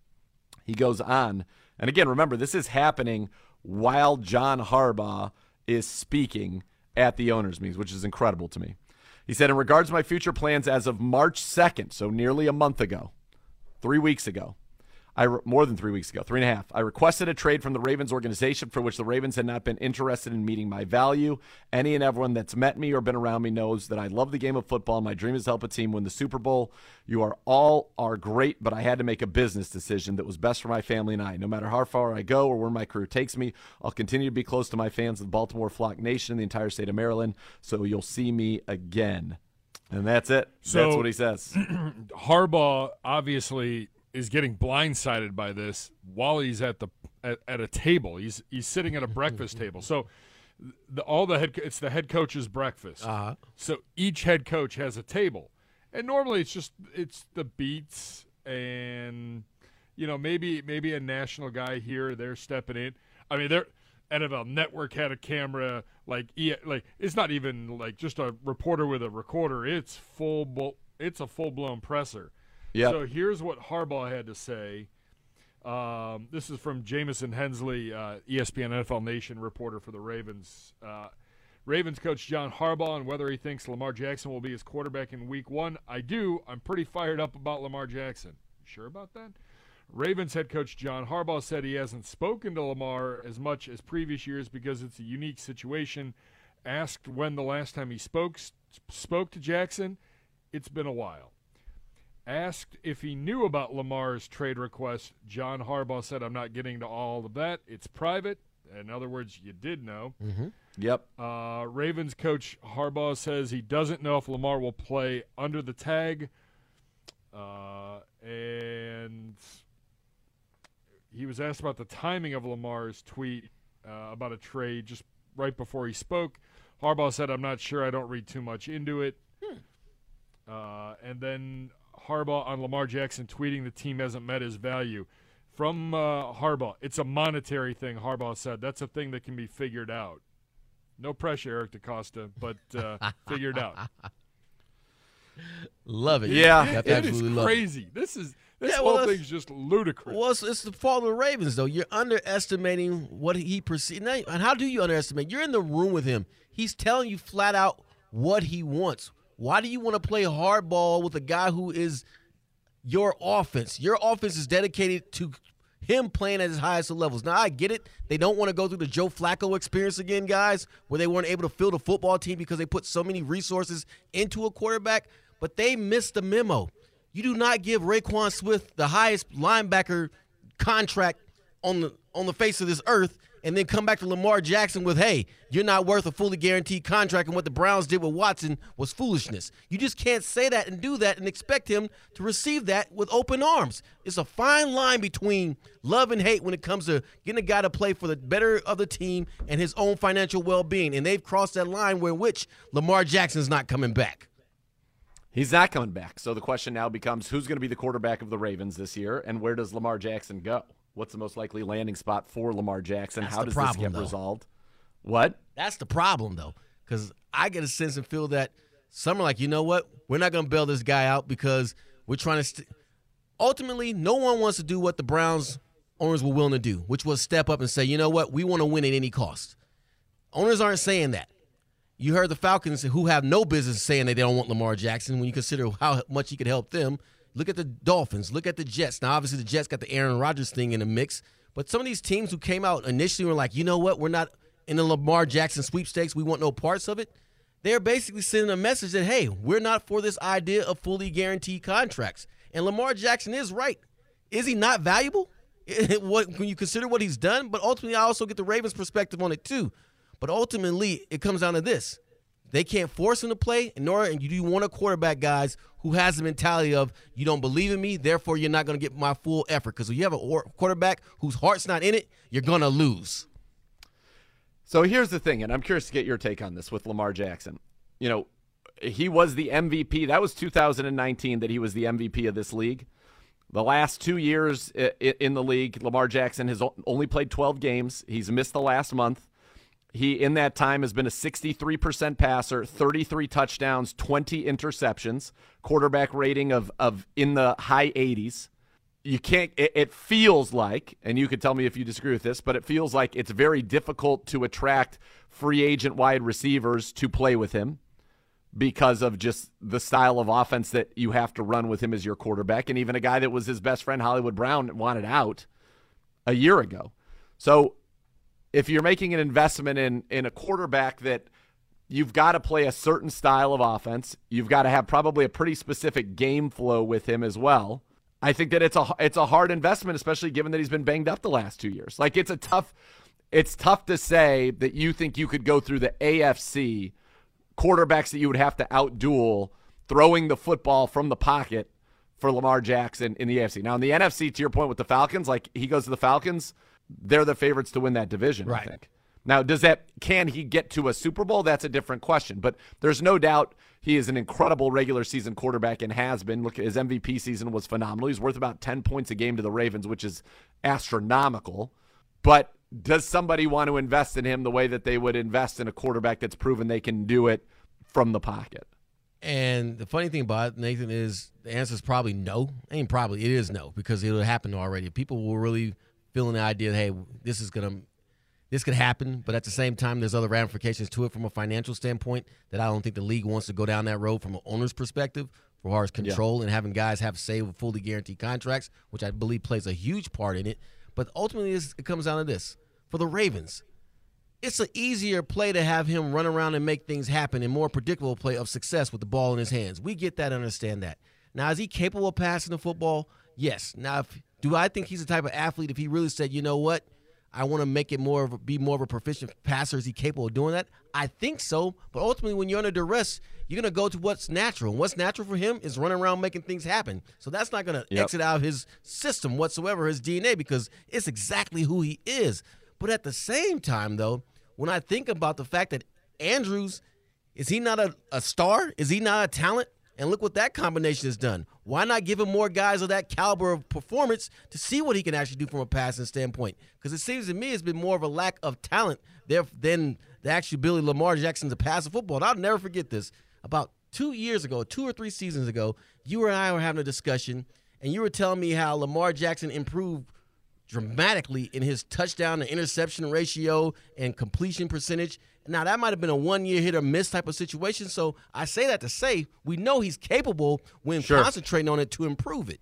He goes on, and again, remember, this is happening while John Harbaugh is speaking at the owners' meetings, which is incredible to me. He said, In regards to my future plans as of March 2nd, so nearly a month ago, three weeks ago, I more than three weeks ago, three and a half. I requested a trade from the Ravens organization for which the Ravens had not been interested in meeting my value. Any and everyone that's met me or been around me knows that I love the game of football. My dream is to help a team win the Super Bowl. You are all are great, but I had to make a business decision that was best for my family and I. No matter how far I go or where my career takes me, I'll continue to be close to my fans of the Baltimore Flock Nation and the entire state of Maryland. So you'll see me again. And that's it. So, that's what he says. Harbaugh obviously is getting blindsided by this while he's at the at, at a table. He's he's sitting at a breakfast table. So the, all the head it's the head coach's breakfast. Uh-huh. So each head coach has a table, and normally it's just it's the beats and you know maybe maybe a national guy here they're stepping in. I mean they're. NFL Network had a camera, like like it's not even like just a reporter with a recorder. It's full, it's a full blown presser. So here's what Harbaugh had to say. Um, this is from Jamison Hensley, uh, ESPN NFL Nation reporter for the Ravens. Uh, Ravens coach John Harbaugh and whether he thinks Lamar Jackson will be his quarterback in week one. I do. I'm pretty fired up about Lamar Jackson. You sure about that? Ravens head coach John Harbaugh said he hasn't spoken to Lamar as much as previous years because it's a unique situation. Asked when the last time he spoke spoke to Jackson, it's been a while. Asked if he knew about Lamar's trade request, John Harbaugh said, "I'm not getting to all of that. It's private." In other words, you did know. Mm-hmm. Yep. Uh, Ravens coach Harbaugh says he doesn't know if Lamar will play under the tag. Uh, and he was asked about the timing of Lamar's tweet uh, about a trade just right before he spoke. Harbaugh said, I'm not sure. I don't read too much into it. Hmm. Uh, and then Harbaugh on Lamar Jackson tweeting the team hasn't met his value. From uh, Harbaugh, it's a monetary thing, Harbaugh said. That's a thing that can be figured out. No pressure, Eric DeCosta, but uh, figured out. Love it. Yeah, You It absolutely is love it. crazy. This is this Yeah, whole well, that's- thing's just ludicrous. Well, it's, it's the fault of the Ravens, though. You're underestimating what he perceives. And how do you underestimate? You're in the room with him. He's telling you flat out what he wants. Why do you want to play hardball with a guy who is your offense? Your offense is dedicated to him playing at his highest of levels. Now, I get it. They don't want to go through the Joe Flacco experience again, guys, where they weren't able to field a football team because they put so many resources into a quarterback, but they missed the memo. You do not give Roquan Smith the highest linebacker contract on the on the face of this earth and then come back to Lamar Jackson with, hey, you're not worth a fully guaranteed contract, and what the Browns did with Watson was foolishness. You just can't say that and do that and expect him to receive that with open arms. It's a fine line between love and hate when it comes to getting a guy to play for the better of the team and his own financial well being. And they've crossed that line where which Lamar Jackson's not coming back. He's not coming back. So the question now becomes who's going to be the quarterback of the Ravens this year, and where does Lamar Jackson go? What's the most likely landing spot for Lamar Jackson? That's How does problem, this get though. resolved? What? That's the problem, though, because I get a sense and feel that some are like, you know what, we're not going to bail this guy out because we're trying to. St- Ultimately, no one wants to do what the Browns owners were willing to do, which was step up and say, you know what, we want to win at any cost. Owners aren't saying that. You heard the Falcons, who have no business saying that they don't want Lamar Jackson when you consider how much he could help them. Look at the Dolphins. Look at the Jets. Now, obviously, the Jets got the Aaron Rodgers thing in the mix, but some of these teams who came out initially were like, you know what, we're not in the Lamar Jackson sweepstakes. We want no parts of it. They're basically sending a message that, hey, we're not for this idea of fully guaranteed contracts. And Lamar Jackson is right. Is he not valuable? when you consider what he's done, but ultimately, I also get the Ravens' perspective on it too. But ultimately, it comes down to this: they can't force him to play, nor and you do want a quarterback, guys, who has the mentality of you don't believe in me, therefore you're not going to get my full effort. Because when you have a quarterback whose heart's not in it, you're going to lose. So here's the thing, and I'm curious to get your take on this with Lamar Jackson. You know, he was the MVP. That was 2019 that he was the MVP of this league. The last two years in the league, Lamar Jackson has only played 12 games. He's missed the last month. He, in that time, has been a 63% passer, 33 touchdowns, 20 interceptions, quarterback rating of, of in the high 80s. You can't, it, it feels like, and you could tell me if you disagree with this, but it feels like it's very difficult to attract free agent wide receivers to play with him because of just the style of offense that you have to run with him as your quarterback. And even a guy that was his best friend, Hollywood Brown, wanted out a year ago. So if you're making an investment in in a quarterback that you've got to play a certain style of offense, you've got to have probably a pretty specific game flow with him as well. I think that it's a it's a hard investment, especially given that he's been banged up the last two years. Like it's a tough it's tough to say that you think you could go through the AFC quarterbacks that you would have to outduel throwing the football from the pocket for Lamar Jackson in the AFC. Now in the NFC, to your point with the Falcons, like he goes to the Falcons, they're the favorites to win that division. I think. Now, does that can he get to a Super Bowl? That's a different question. But there's no doubt he is an incredible regular season quarterback and has been. Look, his MVP season was phenomenal. He's worth about 10 points a game to the Ravens, which is astronomical. But does somebody want to invest in him the way that they would invest in a quarterback that's proven they can do it from the pocket? And the funny thing about it, Nathan, is the answer is probably no. Ain't probably it is no because it'll happen already. People will really feel the idea that hey, this is gonna, this could happen, but at the same time, there's other ramifications to it from a financial standpoint that I don't think the league wants to go down that road from an owner's perspective for far as control and having guys have say with fully guaranteed contracts, which I believe plays a huge part in it. But ultimately, it comes down to this for the Ravens. It's an easier play to have him run around and make things happen and more predictable play of success with the ball in his hands. We get that, understand that. Now, is he capable of passing the football? Yes. Now, if, do I think he's the type of athlete if he really said, you know what, I want to make it more of a, be more of a proficient passer. Is he capable of doing that? I think so. But ultimately, when you're under duress, you're going to go to what's natural. And what's natural for him is running around making things happen. So that's not going to Yep. exit out of his system whatsoever, his DNA, because it's exactly who he is. But at the same time, though, when I think about the fact that Andrews, is he not a, a star? Is he not a talent? And look what that combination has done. Why not give him more guys of that caliber of performance to see what he can actually do from a passing standpoint? Because it seems to me it's been more of a lack of talent there than the actual Billy Lamar Jackson to pass the football. And I'll never forget this. About two years ago, two or three seasons ago, you and I were having a discussion, and you were telling me how Lamar Jackson improved dramatically in his touchdown to interception ratio and completion percentage. Now that might have been a one year hit or miss type of situation. So I say that to say we know he's capable when Sure. concentrating on it to improve it.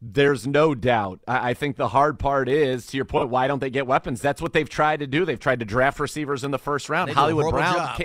There's no doubt. I think the hard part is, to your point, why don't they get weapons? That's what they've tried to do. They've tried to draft receivers in the first round. They Hollywood Brown. job.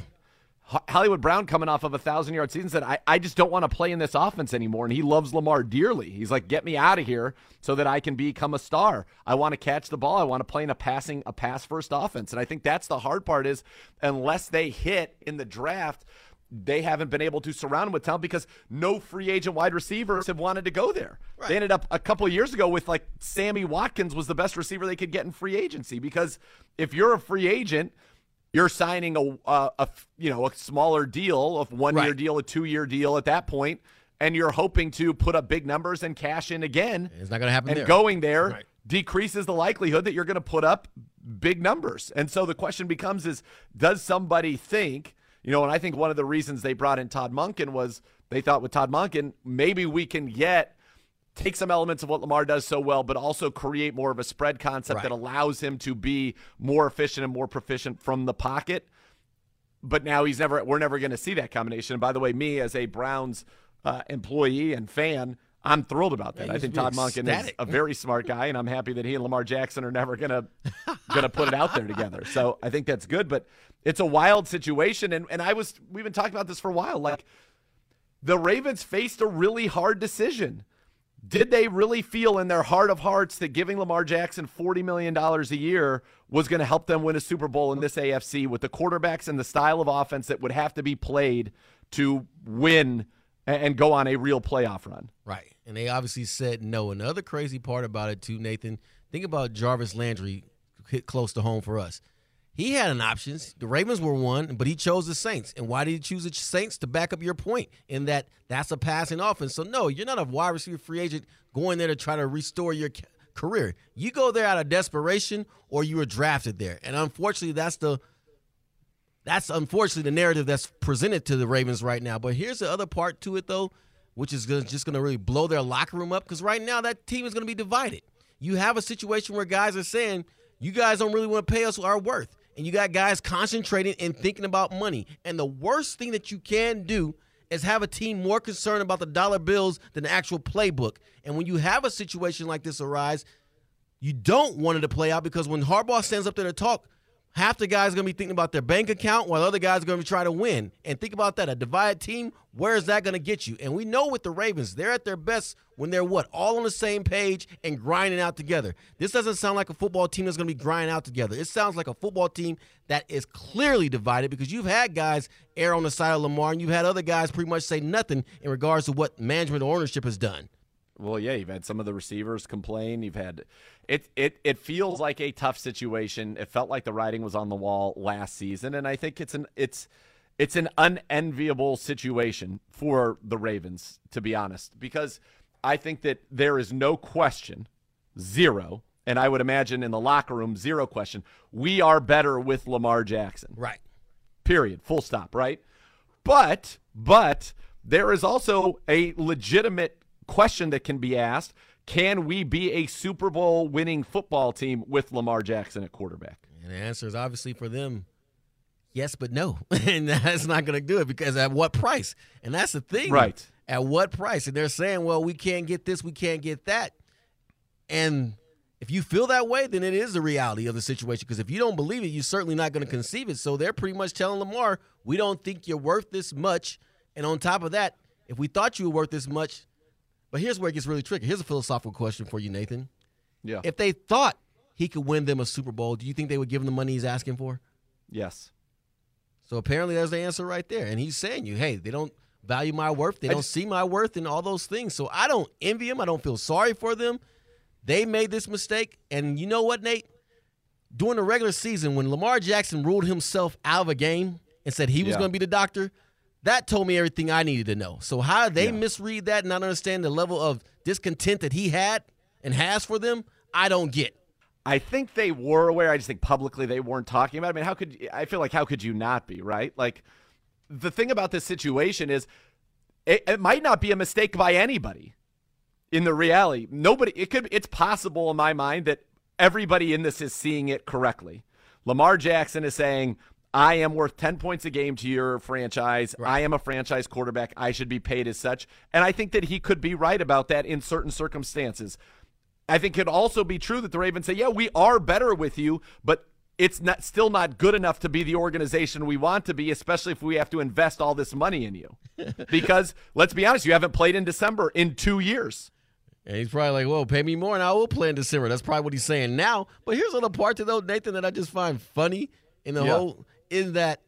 Hollywood Brown coming off of a thousand yard season said, I, I just don't want to play in this offense anymore. And he loves Lamar dearly. He's like, get me out of here so that I can become a star. I want to catch the ball. I want to play in a passing, a pass first offense. And I think that's the hard part is unless they hit in the draft, they haven't been able to surround him with talent because no free agent wide receivers have wanted to go there. They ended up a couple of years ago with like Sammy Watkins was the best receiver they could get in free agency because if you're a free agent, you're signing a, a, a you know a smaller deal, a one year Right. deal, a two year deal at that point, and you're hoping to put up big numbers and cash in again. It's not going to happen And there. going there Right. decreases the likelihood that you're going to put up big numbers. And so the question becomes: Is does somebody think? You know, and I think one of the reasons they brought in Todd Monken was they thought with Todd Monken maybe we can get take some elements of what Lamar does so well, but also create more of a spread concept that allows him to be more efficient and more proficient from the pocket. But now he's never. We're never going to see that combination. And by the way, me as a Browns uh, employee and fan, I'm thrilled about that. Yeah, I think Todd Monken is a very smart guy, and I'm happy that he and Lamar Jackson are never gonna gonna put it out there together. So I think that's good. But it's a wild situation, and and I was we've been talking about this for a while. Like the Ravens faced a really hard decision. Did they really feel in their heart of hearts that giving Lamar Jackson $40 million a year was going to help them win a Super Bowl in this AFC with the quarterbacks and the style of offense that would have to be played to win and go on a real playoff run? Right. And they obviously said no. And the other crazy part about it, too, Nathan, think about Jarvis Landry hit close to home for us. He had an options. The Ravens were one, but he chose the Saints. And why did he choose the Saints? To back up your point in that that's a passing offense. So, no, you're not a wide receiver free agent going there to try to restore your career. You go there out of desperation or you were drafted there. And unfortunately, that's the that's unfortunately the narrative that's presented to the Ravens right now. But here's the other part to it, though, which is just going to really blow their locker room up because right now that team is going to be divided. You have a situation where guys are saying, you guys don't really want to pay us our worth. And you got guys concentrating and thinking about money. And the worst thing that you can do is have a team more concerned about the dollar bills than the actual playbook. And when you have a situation like this arise, you don't want it to play out because when Harbaugh stands up there to talk, half the guys are going to be thinking about their bank account while other guys are going to be trying to win. And think about that a divided team, where is that going to get you? And we know with the Ravens, they're at their best when they're what? All on the same page and grinding out together. This doesn't sound like a football team that's going to be grinding out together. It sounds like a football team that is clearly divided because you've had guys err on the side of Lamar and you've had other guys pretty much say nothing in regards to what management or ownership has done. Well, yeah, you've had some of the receivers complain. You've had it. It it feels like a tough situation. It felt like the writing was on the wall last season, and I think it's an it's it's an unenviable situation for the Ravens, to be honest, because I think that there is no question, zero, and I would imagine in the locker room, zero question. We are better with Lamar Jackson. Right. Period. Full stop, right? But but there is also a legitimate question that can be asked: Can we be a Super Bowl winning football team with Lamar Jackson at quarterback? And the answer is obviously for them, yes, but no. and that's not going to do it because at what price? And that's the thing. Right. At what price? And they're saying, well, we can't get this, we can't get that. And if you feel that way, then it is the reality of the situation. Because if you don't believe it, you're certainly not going to conceive it. So they're pretty much telling Lamar, we don't think you're worth this much. And on top of that, if we thought you were worth this much, but here's where it gets really tricky. Here's a philosophical question for you, Nathan. Yeah. If they thought he could win them a Super Bowl, do you think they would give him the money he's asking for? Yes. So apparently there's the answer right there. And he's saying you, hey, they don't value my worth, they I don't just- see my worth and all those things. So I don't envy him. I don't feel sorry for them. They made this mistake. And you know what, Nate? During the regular season, when Lamar Jackson ruled himself out of a game and said he was Yeah. going to be the doctor, that told me everything I needed to know. So how they Yeah. misread that and not understand the level of discontent that he had and has for them, I don't get. I think they were aware. I just think publicly they weren't talking about. It. I mean, how could I feel like how could you not be right? Like the thing about this situation is it, it might not be a mistake by anybody. In the reality, nobody. It could. It's possible in my mind that everybody in this is seeing it correctly. Lamar Jackson is saying, "I am worth ten points a game to your franchise. I am a franchise quarterback. I should be paid as such." And I think that he could be right about that in certain circumstances. I think it could also be true that the Ravens say, "Yeah, we are better with you, but it's not still not good enough to be the organization we want to be, especially if we have to invest all this money in you." because let's be honest, you haven't played in December in 2 years. And he's probably like, "Well, pay me more, and I will play in December." That's probably what he's saying now. But here's another part to though, Nathan, that I just find funny in the Yeah. whole is that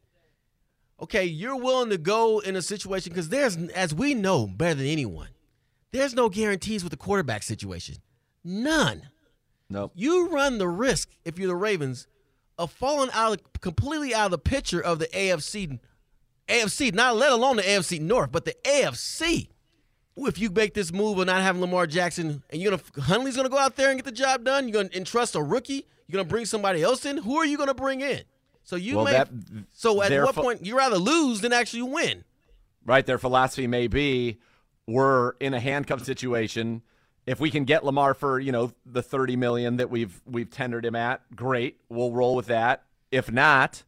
okay, you're willing to go in a situation because there's, as we know better than anyone, there's no guarantees with the quarterback situation, none. No. You run the risk if you're the Ravens of falling out of, completely out of the picture of the AFC, AFC, not let alone the AFC North, but the AFC if you make this move of not having Lamar Jackson and you're gonna Huntley's gonna go out there and get the job done, you're gonna entrust a rookie, you're gonna bring somebody else in. Who are you gonna bring in? So you Well, may that- so at what point you rather lose than actually win? right? Their philosophy may be we're in a handcuff situation. If we can get Lamar for you know the thirty million that we've we've tendered him at, great. We'll roll with that. If not,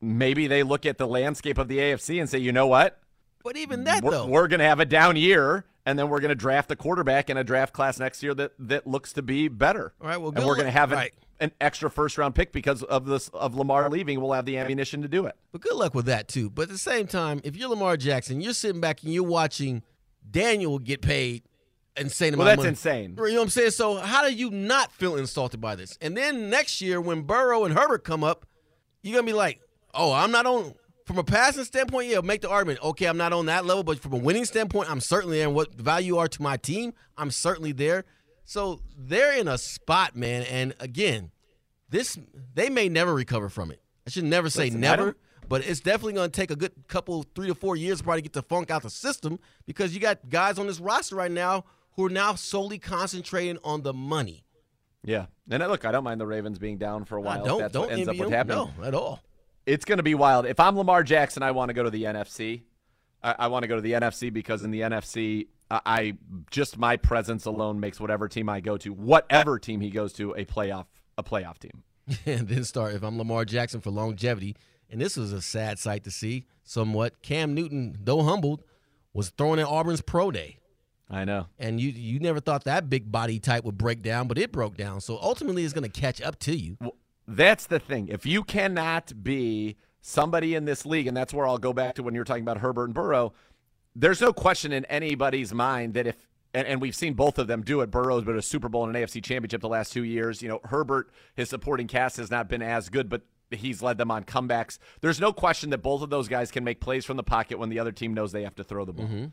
maybe they look at the landscape of the AFC and say, you know what, But even that we're, though, we're going to have a down year, and then we're going to draft a quarterback in a draft class next year that that looks to be better. All right, well, and we're going to have an, right. An extra first round pick because of this of Lamar leaving. We'll have the ammunition to do it. but good luck with that too. But at the same time, if you're Lamar Jackson, you're sitting back and you're watching Daniel get paid insane Well, amount of that's money. insane. You know what I'm saying? So how do you not feel insulted by this? And then next year when Burrow and Herbert come up, you're gonna be like, oh, I'm not on from a passing standpoint, yeah, make the argument. Okay, I'm not on that level, but from a winning standpoint, I'm certainly there. And what value are to my team, I'm certainly there. So they're in a spot, man. And again, this they may never recover from it. I should never say Listen, never, but it's definitely going to take a good couple, three to four years probably to probably get the funk out the system because you got guys on this roster right now who are now solely concentrating on the money. Yeah, and uh, look, I don't mind the Ravens being down for a while. if don't that's don't what ends up with them. happening. No, at all. It's going to be wild. If I'm Lamar Jackson, I want to go to the NFC. I, I want to go to the NFC because in the NFC, I, I just my presence alone makes whatever team I go to, whatever team he goes to, a playoff a playoff team. and then start if I'm Lamar Jackson for longevity. And this was a sad sight to see. Somewhat, Cam Newton, though humbled, was thrown at Auburn's pro day. I know. And you you never thought that big body type would break down, but it broke down. So ultimately, it's going to catch up to you. Well, that's the thing. If you cannot be somebody in this league, and that's where I'll go back to when you're talking about Herbert and Burrow, there's no question in anybody's mind that if and, and we've seen both of them do it. Burrow's been a Super Bowl and an AFC championship the last two years. You know, Herbert, his supporting cast has not been as good, but he's led them on comebacks. There's no question that both of those guys can make plays from the pocket when the other team knows they have to throw the ball. Mm-hmm.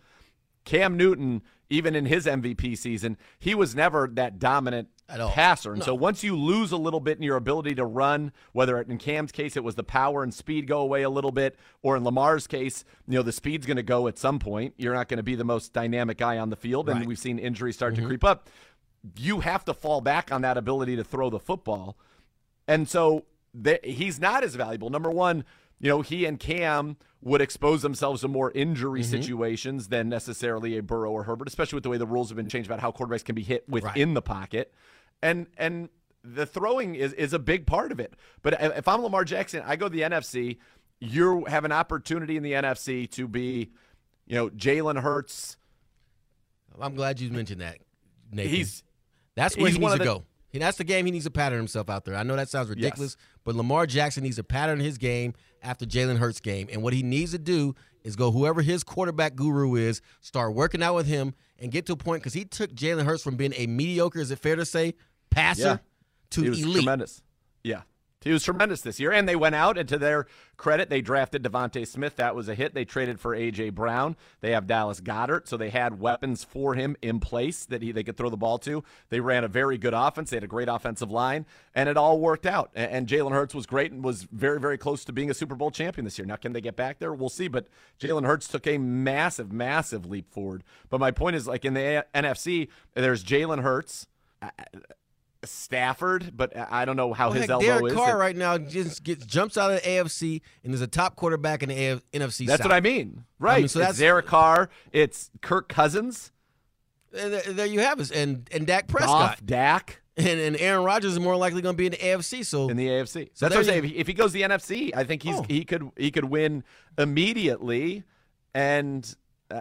Cam Newton, even in his MVP season, he was never that dominant passer. And No. so once you lose a little bit in your ability to run, whether in Cam's case it was the power and speed go away a little bit, or in Lamar's case, you know, the speed's going to go at some point. You're not going to be the most dynamic guy on the field, and we've seen injuries start to mm-hmm. creep up. You have to fall back on that ability to throw the football. And so he's not as valuable. Number one, you know, he and Cam would expose themselves to more injury Mm-hmm. situations than necessarily a Burrow or Herbert, especially with the way the rules have been changed about how quarterbacks can be hit within the pocket. And and the throwing is is a big part of it. But if I'm Lamar Jackson, I go to the NFC. You have an opportunity in the NFC to be, you know, Jalen Hurts. I'm glad you mentioned that, Nathan. He's That's where he's he needs to the- go. He, that's the game he needs to pattern himself out there. I know that sounds ridiculous, but Lamar Jackson needs to pattern his game after Jalen Hurts' game. And what he needs to do is go whoever his quarterback guru is, start working out with him, and get to a point because he took Jalen Hurts from being a mediocre, is it fair to say, passer Yeah. to elite. tremendous. Yeah. He was tremendous this year, and they went out, and to their credit, they drafted DeVonta Smith. That was a hit. They traded for A.J. Brown. They have Dallas Goedert, so they had weapons for him in place that he, they could throw the ball to. They ran a very good offense. They had a great offensive line, and it all worked out. And, and Jalen Hurts was great and was very, very close to being a Super Bowl champion this year. Now, can they get back there? We'll see. But Jalen Hurts took a massive, massive leap forward. But my point is, like in the A- NFC, there's Jalen Hurts. Stafford, but I don't know how Well, his heck, elbow Derek is. Carr right now just gets jumps out of the AFC and is a top quarterback in the AF, NFC. That's South. what I mean, right? so it's that's Derek Carr. It's Kirk Cousins. And there- you have it, and and Dak Prescott, Goff, Dak, and, and Aaron Rodgers is more likely going to be in the AFC. So in the AFC. So That's what I'm saying. If he, goes to the NFC, I think he's Oh. he could he could win immediately, and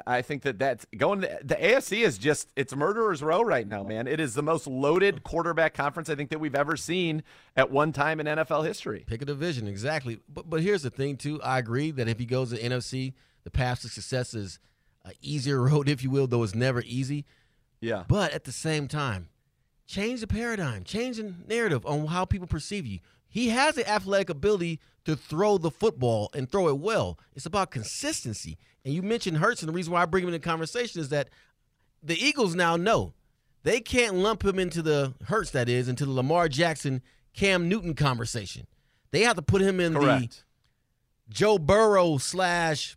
I think that that's going. To, the AFC is just it's murderer's row right now, man. It is the most loaded quarterback conference I think that we've ever seen at one time in NFL history. pick a division exactly. But but here's the thing too. I agree that if he goes to NFC, the path to success is an easier road, if you will, though it's never easy. Yeah, But at the same time, change the paradigm, change the narrative on how people perceive you. He has the athletic ability to throw the football and throw it well. It's about consistency. And you mentioned Hurts, and the reason why I bring him in the conversation is that the Eagles now know they can't lump him into the Hurts, that is, into the Lamar Jackson, Cam Newton conversation. They have to put him in the. Joe Burrow slash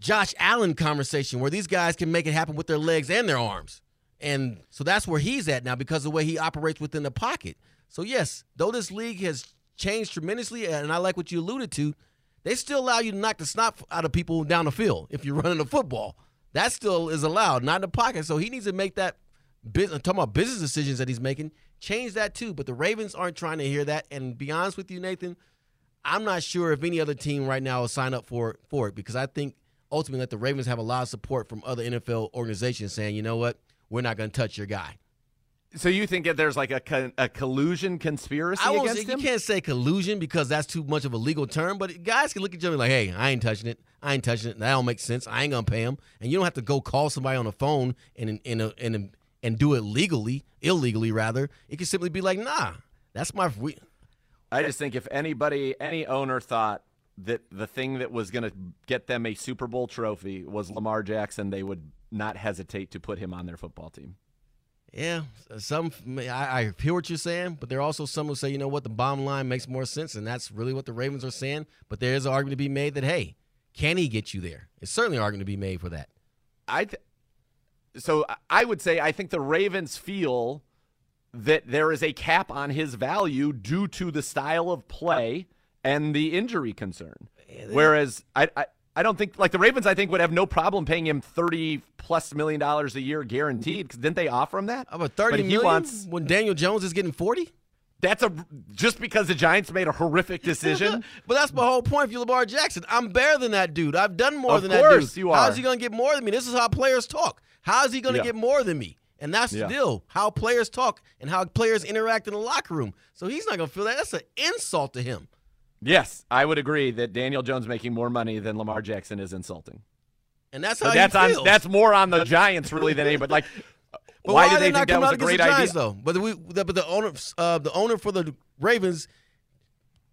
Josh Allen conversation where these guys can make it happen with their legs and their arms. And so that's where he's at now because of the way he operates within the pocket. So, yes, though this league has changed tremendously, and I like what you alluded to, they still allow you to knock the snot out of people down the field if you're running the football. That still is allowed, not in the pocket. So he needs to make that business, talking about business decisions that he's making, change that too. But the Ravens aren't trying to hear that. And be honest with you, Nathan, I'm not sure if any other team right now will sign up for for it because I think ultimately that the Ravens have a lot of support from other NFL organizations saying, you know what, we're not going to touch your guy. So you think that there's like a, a collusion conspiracy I won't against say, him? you can't say collusion because that's too much of a legal term, but guys can look at each other like, hey, I ain't touching it. I ain't touching it. That don't make sense. I ain't gonna pay him, and you don't have to go call somebody on the phone and and and and do it legally, illegally rather. It can simply be like, nah, that's my. We, I just think if anybody, any owner thought that the thing that was going to get them a Super Bowl trophy was Lamar Jackson, they would not hesitate to put him on their football team. Yeah, some I, I hear what you're saying, but there are also some who say, you know what, the bottom line makes more sense, and that's really what the Ravens are saying. But there is an argument to be made that hey, can he get you there? It's certainly an argument to be made for that. I th- so I would say I think the Ravens feel that there is a cap on his value due to the style of play and the injury concern. Whereas I, I I don't think like the Ravens I think would have no problem paying him 30 plus million dollars a year guaranteed cuz didn't they offer him that? About thirty But he million wants when Daniel Jones is getting forty? that's a just because the Giants made a horrific decision. but that's my whole point. If you Lamar Jackson, I'm better than that dude. I've done more Of than that course dude. you How's he gonna get more than me? This is how players talk. How is he gonna Yeah. get more than me? And that's Yeah. the deal. How players talk and how players interact in the locker room. So he's not gonna feel that. That's an insult to him. Yes, I would agree that Daniel Jones making more money than Lamar Jackson is insulting. And that's how But that's on that's more on the Giants really than anybody. Like, But why, why, are they not think that was out a against great the Giants, idea? though? But we, the, but the owner, uh, the owner for the Ravens,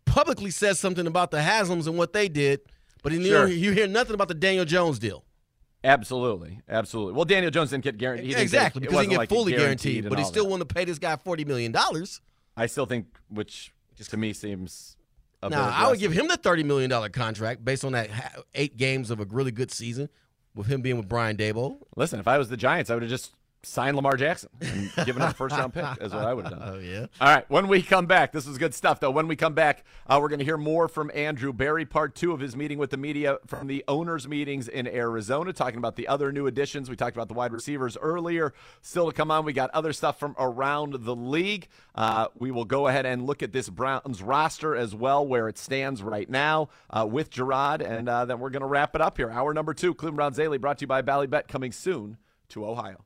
publicly says something about the Haslams and what they did, but you, Sure. you hear nothing about the Daniel Jones deal. Absolutely, absolutely. Well, Daniel Jones didn't get guaranteed. exactly because he didn't get like fully guaranteed, guaranteed, but he still that. wanted to pay this guy forty million dollars. I still think, which to me seems. A bit I would give him the thirty million dollar contract based on that eight games of a really good season with him being with Brian Daboll. Listen, if I was the Giants, I would have just sign Lamar Jackson and give him a first round pick, is what I would have done. Oh yeah. All right, when we come back, this is good stuff, though. When we come back, uh, we're going to hear more from Andrew Berry, part two of his meeting with the media from the owners' meetings in Arizona, talking about the other new additions. We talked about the wide receivers earlier. Still to come on, we got other stuff from around the league. Uh, we will go ahead and look at this Browns roster as well, where it stands right now uh, with Jerod, and uh, then we're going to wrap it up here. Hour number two, Cleveland Browns Daily, brought to you by Ballybet, coming soon to Ohio.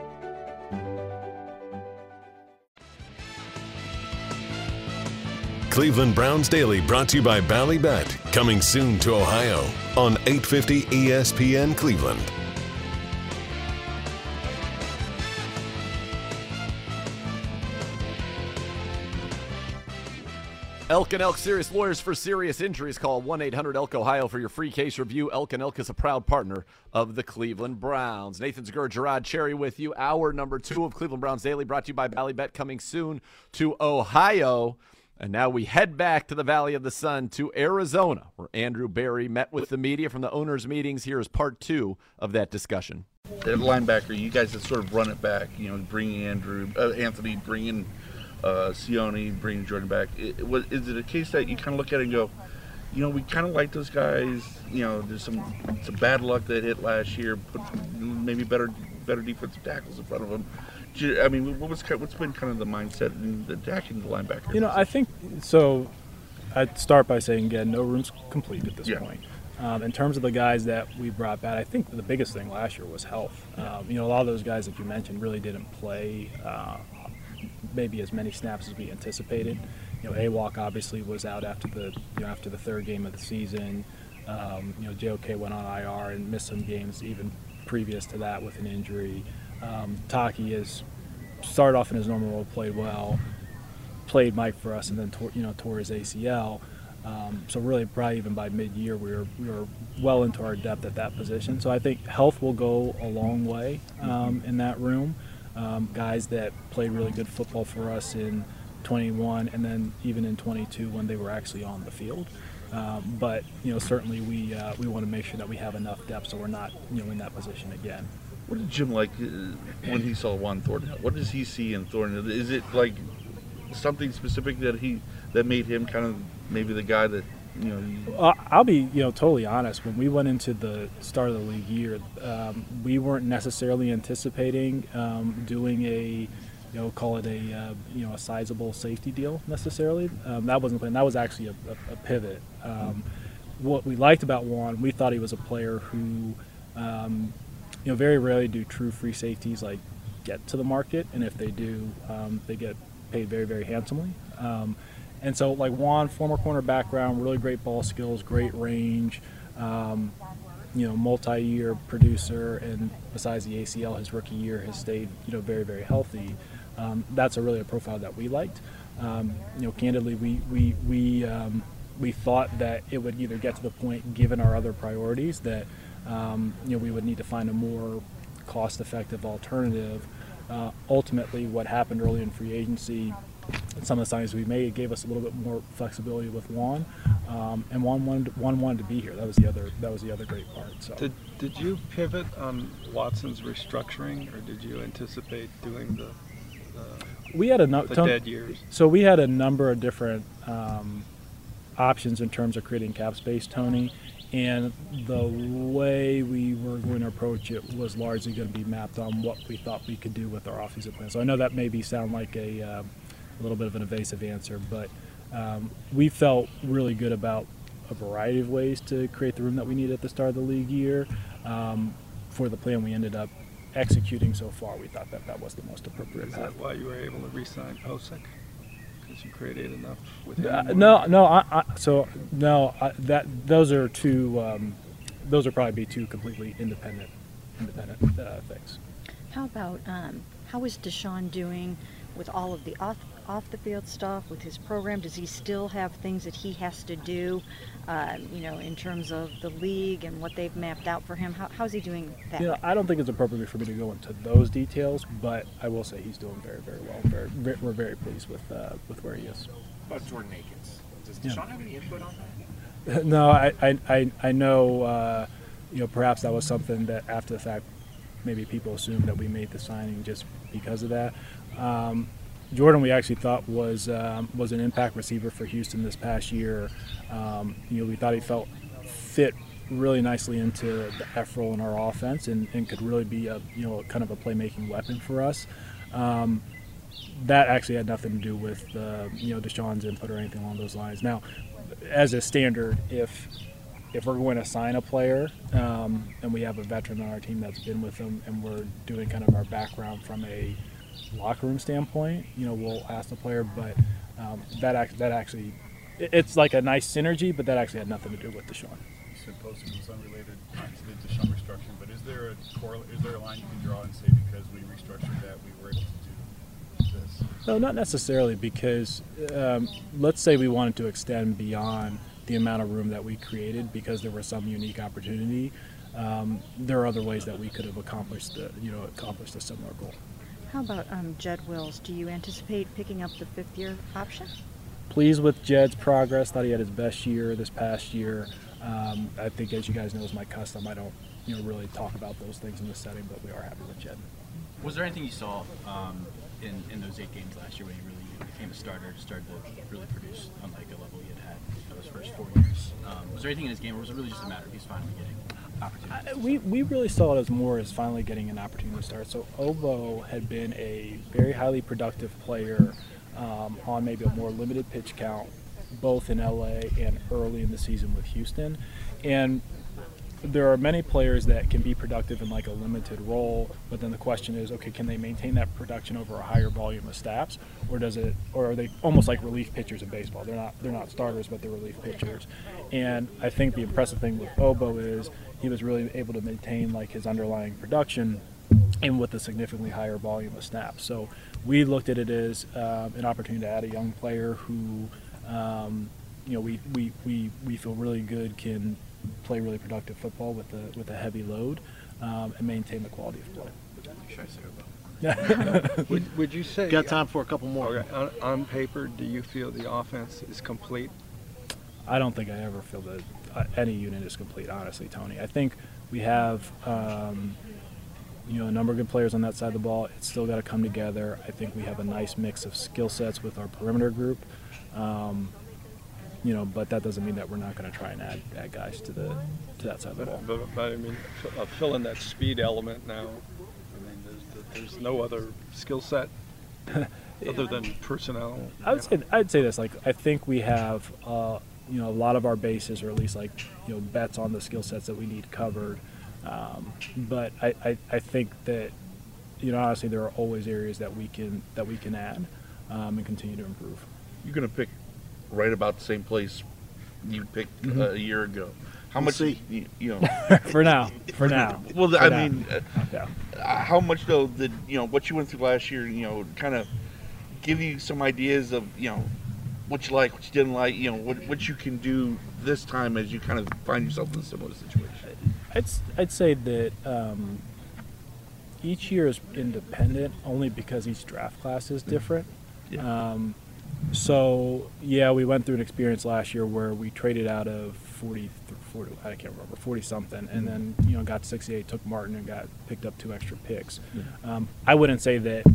Cleveland Browns Daily brought to you by Ballybet, coming soon to Ohio on 850 ESPN Cleveland. Elk and Elk Serious Lawyers for Serious Injuries. Call 1 800 Elk Ohio for your free case review. Elk and Elk is a proud partner of the Cleveland Browns. Nathan Zegura, Jerod Cherry with you. Hour number two of Cleveland Browns Daily brought to you by Ballybet, coming soon to Ohio. And now we head back to the Valley of the Sun to Arizona, where Andrew Berry met with the media from the owners' meetings. Here is part two of that discussion. That linebacker, you guys have sort of run it back. You know, bringing Andrew, uh, Anthony, bringing uh, Sione, bringing Jordan back. It, was, is it a case that you kind of look at it and go, you know, we kind of like those guys. You know, there's some some bad luck that hit last year. Put maybe better better defensive tackles in front of them. I mean, what was what's been kind of the mindset in the attacking the linebacker? You know, I think so. I'd start by saying again, no room's complete at this Yeah. point. Um, in terms of the guys that we brought back, I think the biggest thing last year was health. Um, you know, a lot of those guys that you mentioned really didn't play uh, maybe as many snaps as we anticipated. You know, AWalk obviously was out after the you know after the third game of the season. Um, you know, JOK went on IR and missed some games even previous to that with an injury. Um, Taki is started off in his normal role, played well, played Mike for us, and then tore, you know tore his ACL. Um, so really, probably even by mid-year, we were we were well into our depth at that position. So I think health will go a long way um, in that room. Um, guys that played really good football for us in 21, and then even in 22 when they were actually on the field. Um, but you know, certainly we uh, we want to make sure that we have enough depth so we're not you know in that position again. What did Jim like uh, when he saw Juan Thornhill? What does he see in Thornhill? Is it like something specific that he that made him kind of maybe the guy that you know? Uh, I'll be, you know, totally honest. When we went into the start of the league year, um, we weren't necessarily anticipating um, doing a, you know, call it a, uh, you know, a sizable safety deal necessarily. Um, that wasn't plan. That was actually a, a, a pivot. Um, what we liked about Juan, we thought he was a player who, um, you know, very rarely do true free safeties like get to the market, and if they do, um, they get paid very, very handsomely. Um, and so, like Juan, former corner background, really great ball skills, great range, um, you know, multi-year producer, and besides the ACL, his rookie year has stayed, you know, very, very healthy. Um, that's a really a profile that we liked. Um, you know, candidly, we we we um, we thought that it would either get to the point, given our other priorities, that um, you know we would need to find a more cost-effective alternative. Uh, ultimately, what happened early in free agency, some of the signings we made gave us a little bit more flexibility with Juan, um, and Juan wanted, Juan wanted to be here. That was the other that was the other great part. So. Did, did you pivot on Watson's restructuring, or did you anticipate doing the, the, we had a no- the Tony- dead years? So we had a number of different um, options in terms of creating cap space, Tony. And the way we were going to approach it was largely going to be mapped on what we thought we could do with our offseason plan. So I know that maybe sound like a, uh, a little bit of an evasive answer, but um, we felt really good about a variety of ways to create the room that we needed at the start of the league year. Um, for the plan we ended up executing so far, we thought that that was the most appropriate Is path. that why you were able to re-sign Pocic? Because you created enough with him? Uh, no, no. I, I, so no, I, that those are two. Um, those are probably be two completely independent, independent uh, things. How about um, how is Deshaun doing with all of the off off the field stuff with his program? Does he still have things that he has to do, uh, you know, in terms of the league and what they've mapped out for him? How, how's he doing that? You know, I don't think it's appropriate for me to go into those details, but I will say he's doing very, very well. Very, very we're very pleased with uh, with where he is. About Jordan Akins, does Yeah. Deshaun have any input on that? no, I, I, I, I know, uh, you know, perhaps that was something that after the fact, maybe people assumed that we made the signing just because of that. Um, Jordan, we actually thought was um, was an impact receiver for Houston this past year. Um, you know, we thought he felt fit really nicely into the F role in our offense and, and could really be a you know kind of a playmaking weapon for us. Um, that actually had nothing to do with uh, you know Deshaun's input or anything along those lines. Now, as a standard, if if we're going to sign a player um, and we have a veteran on our team that's been with them and we're doing kind of our background from a locker room standpoint, you know, we'll ask the player. But um, that act, that actually, it's like a nice synergy, but that actually had nothing to do with Deshaun. You said posting was unrelated to the Deshaun restructuring, but is there a correl- is there a line you can draw and say because we restructured that we were able to do this? No, not necessarily, because um, let's say we wanted to extend beyond the amount of room that we created because there was some unique opportunity. Um, there are other ways that we could have accomplished, the, you know, accomplished a similar goal. How about um, Jed Wills? Do you anticipate picking up the fifth year option? Pleased with Jed's progress. Thought he had his best year this past year. Um, I think, as you guys know, is my custom. I don't, you know, really talk about those things in this setting, but we are happy with Jed. Was there anything you saw um, in, in those eight games last year when he really became a starter, started to really produce unlike a level he had had in those first four years? Um, was there anything in his game, or was it really just a matter of he's finally getting opportunities? Uh, We, we really saw it as more as finally getting an opportunity to start. So Obo had been a very highly productive player um, on maybe a more limited pitch count, both in LA and early in the season with Houston. And there are many players that can be productive in like a limited role, but then the question is, okay, can they maintain that production over a higher volume of snaps, or does it, or are they almost like relief pitchers in baseball? They're not, they're not starters, but they're relief pitchers. And I think the impressive thing with Obo is he was really able to maintain like his underlying production, and with a significantly higher volume of snaps. So we looked at it as um, an opportunity to add a young player who, um, you know, we, we, we, we feel really good can play really productive football with a with a heavy load um, and maintain the quality of play. Should I say Obo? Would, would you say? Got time for a couple more. Okay, on, on paper, do you feel the offense is complete? I don't think I ever feel that uh, any unit is complete. Honestly, Tony, I think we have um, you know a number of good players on that side of the ball. It's still got to come together. I think we have a nice mix of skill sets with our perimeter group. Um, you know, but that doesn't mean that we're not going to try and add, add guys to the to that side of the ball. But, but, but I mean, f- uh, filling that speed element now. I mean, there's, there's no other skill set other than personnel. I would say I'd say this. Like I think we have uh, you know a lot of our bases, or at least like you know bets on the skill sets that we need covered. Um, but I, I, I think that you know honestly there are always areas that we can that we can add um, and continue to improve. You're going to pick right about the same place you picked Mhm. uh, a year ago. How We'll much, see. You, you know? For now. For now. Well, For I now. mean, uh, Yeah. uh, how much though did you know what you went through last year? You know, kind of give you some ideas of you know what you like, what you didn't like. You know, what what you can do this time as you kind of find yourself in a similar situation. I'd, I'd say that um, each year is independent only because each draft class is different. Um, so, yeah, we went through an experience last year where we traded out of 40, th- 40 I can't remember, 40 something, and then, you know, got 68, took Martin, and got picked up two extra picks. Um, I wouldn't say that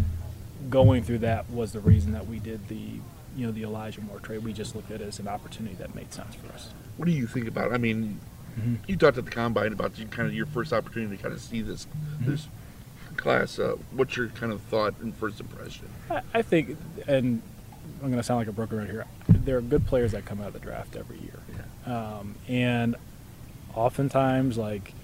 going through that was the reason that we did the, you know, the Elijah Moore trade. We just looked at it as an opportunity that made sense for us. What do you think about? I mean, Mhm. you talked at the combine about you kind of your first opportunity to kind of see this Mm-hmm. this class. Uh, what's your kind of thought and first impression? I, I think, and I'm going to sound like a broker right here. There are good players that come out of the draft every year, um, and oftentimes, like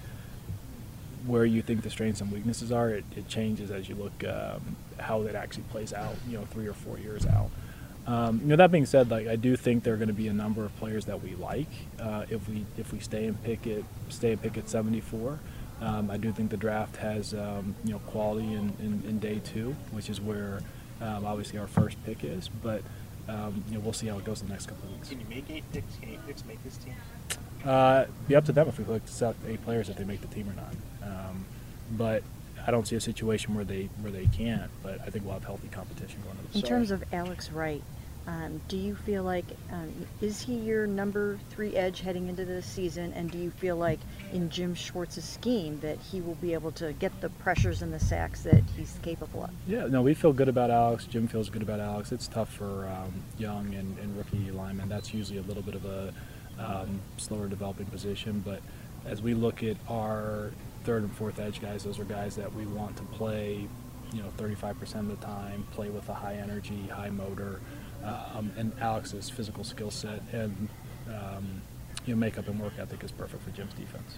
where you think the strengths and weaknesses are, it, it changes as you look um, how it actually plays out. You know, three or four years out. Um, you know, that being said, like I do think there are going to be a number of players that we like uh, if we if we stay and pick it stay and pick at 74. Um, I do think the draft has um, you know quality in, in, in day two, which is where um, obviously our first pick is, but um, you know we'll see how it goes in the next couple of weeks. Can you make eight picks? Can eight picks make this team? Uh, be up to them if we look to eight players if they make the team or not. Um, but I don't see a situation where they where they can't. But I think we'll have healthy competition going. On. In terms of Alex Wright, um, do you feel like um, is he your number three edge heading into this season? And do you feel like in Jim Schwartz's scheme that he will be able to get the pressures and the sacks that he's capable of? Yeah, no, we feel good about Alex. Jim feels good about Alex. It's tough for um, young and, and, rookie linemen. That's usually a little bit of a um, slower developing position. But as we look at our third and fourth edge guys, those are guys that we want to play, you know, 35% of the time, play with a high energy, high motor um, and Alex's physical skill set and um, you know, makeup and work ethic is perfect for Jim's defense.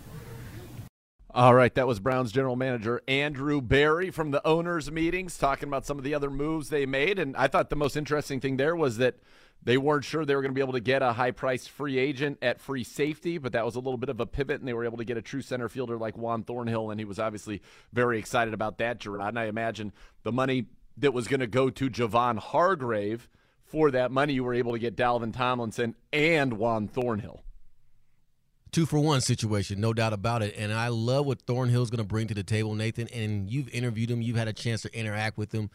All right, that was Browns general manager Andrew Berry from the owners' meetings talking about some of the other moves they made. And I thought the most interesting thing there was that they weren't sure they were going to be able to get a high priced free agent at free safety, but that was a little bit of a pivot, and they were able to get a true center fielder like Juan Thornhill, and he was obviously very excited about that, Jerod. And I imagine the money that was going to go to Javon Hargrave – for that money, you were able to get Dalvin Tomlinson and Juan Thornhill. Two for one situation, no doubt about it. And I love what Thornhill's going to bring to the table, Nathan. And you've interviewed him, you've had a chance to interact with him.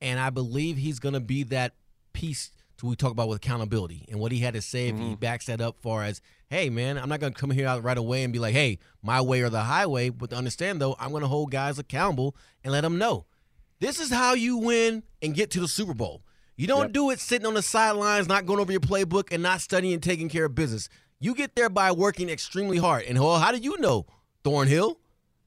And I believe he's going to be that piece we talk about with accountability and what he had to say if mm-hmm. he backs that up far as, hey, man, I'm not going to come here out right away and be like, hey, my way or the highway. But to understand, though, I'm going to hold guys accountable and let them know. This is how you win and get to the Super Bowl. You don't yep. do it sitting on the sidelines, not going over your playbook, and not studying and taking care of business. You get there by working extremely hard. And well, how do you know, Thornhill?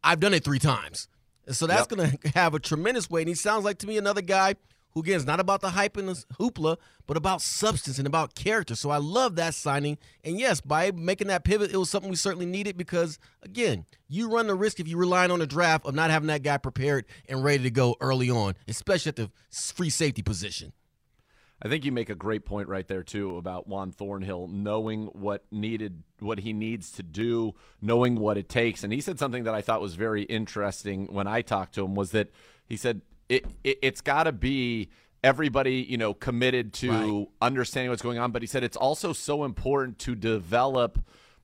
I've done it three times. So that's yep. going to have a tremendous weight. And he sounds like to me another guy who, again, is not about the hype and the hoopla, but about substance and about character. So I love that signing. And yes, by making that pivot, it was something we certainly needed because, again, you run the risk if you're relying on the draft of not having that guy prepared and ready to go early on, especially at the free safety position. I think you make a great point right there too about Juan Thornhill knowing what needed what he needs to do, knowing what it takes. And he said something that I thought was very interesting when I talked to him was that he said it, it has got to be everybody, you know, committed to right. understanding what's going on, but he said it's also so important to develop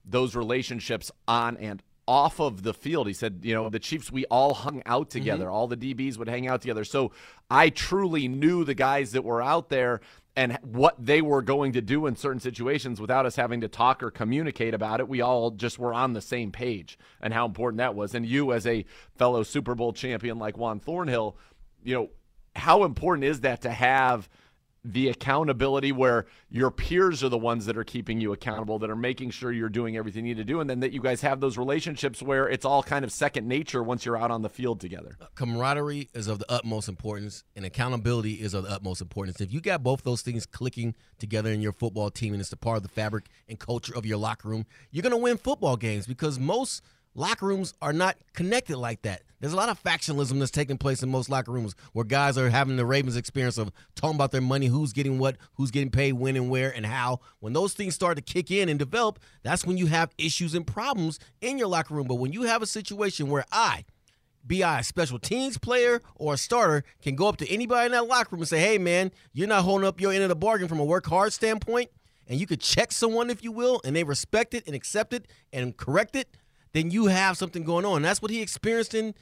those relationships on and off of the field. He said, you know, the Chiefs, we all hung out mm-hmm. together. Mm-hmm. All the DBs would hang out together. So I truly knew the guys that were out there and what they were going to do in certain situations without us having to talk or communicate about it. We all just were on the same page and how important that was. And you, as a fellow Super Bowl champion like Juan Thornhill, you know, how important is that to have – the accountability where your peers are the ones that are keeping you accountable, that are making sure you're doing everything you need to do, and then that you guys have those relationships where it's all kind of second nature once you're out on the field together. Camaraderie is of the utmost importance, and accountability is of the utmost importance. If you got both those things clicking together in your football team and it's a part of the fabric and culture of your locker room, you're going to win football games because most – locker rooms are not connected like that. There's a lot of factionalism that's taking place in most locker rooms where guys are having the Ravens experience of talking about their money, who's getting what, who's getting paid, when and where and how. When those things start to kick in and develop, that's when you have issues and problems in your locker room. But when you have a situation where I, be I a special teams player or a starter, can go up to anybody in that locker room and say, hey, man, you're not holding up your end of the bargain from a work hard standpoint, and you could check someone, if you will, and they respect it and accept it and correct it, then you have something going on. That's what he experienced in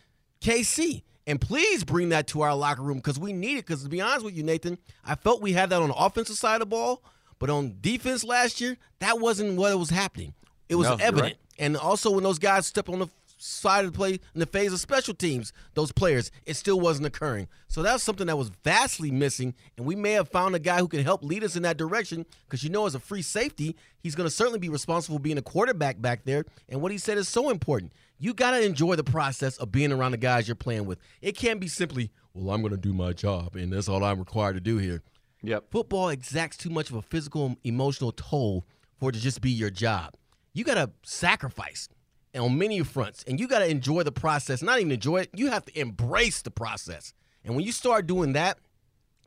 KC. And please bring that to our locker room because we need it. Because to be honest with you, Nathan, I felt we had that on the offensive side of the ball, but on defense last year, that wasn't what was happening. It was no, evident. Right. And also when those guys stepped on the side of the play in the phase of special teams, those players, it still wasn't occurring. So that's something that was vastly missing, and we may have found a guy who can help lead us in that direction because you know, as a free safety, he's going to certainly be responsible for being a quarterback back there. And what he said is so important. You got to enjoy the process of being around the guys you're playing with. It can't be simply, well, I'm going to do my job, and that's all I'm required to do here. Yep. Football exacts too much of a physical, and emotional toll for it to just be your job. You got to sacrifice on many fronts, and you got to enjoy the process. Not even enjoy it, you have to embrace the process. And when you start doing that,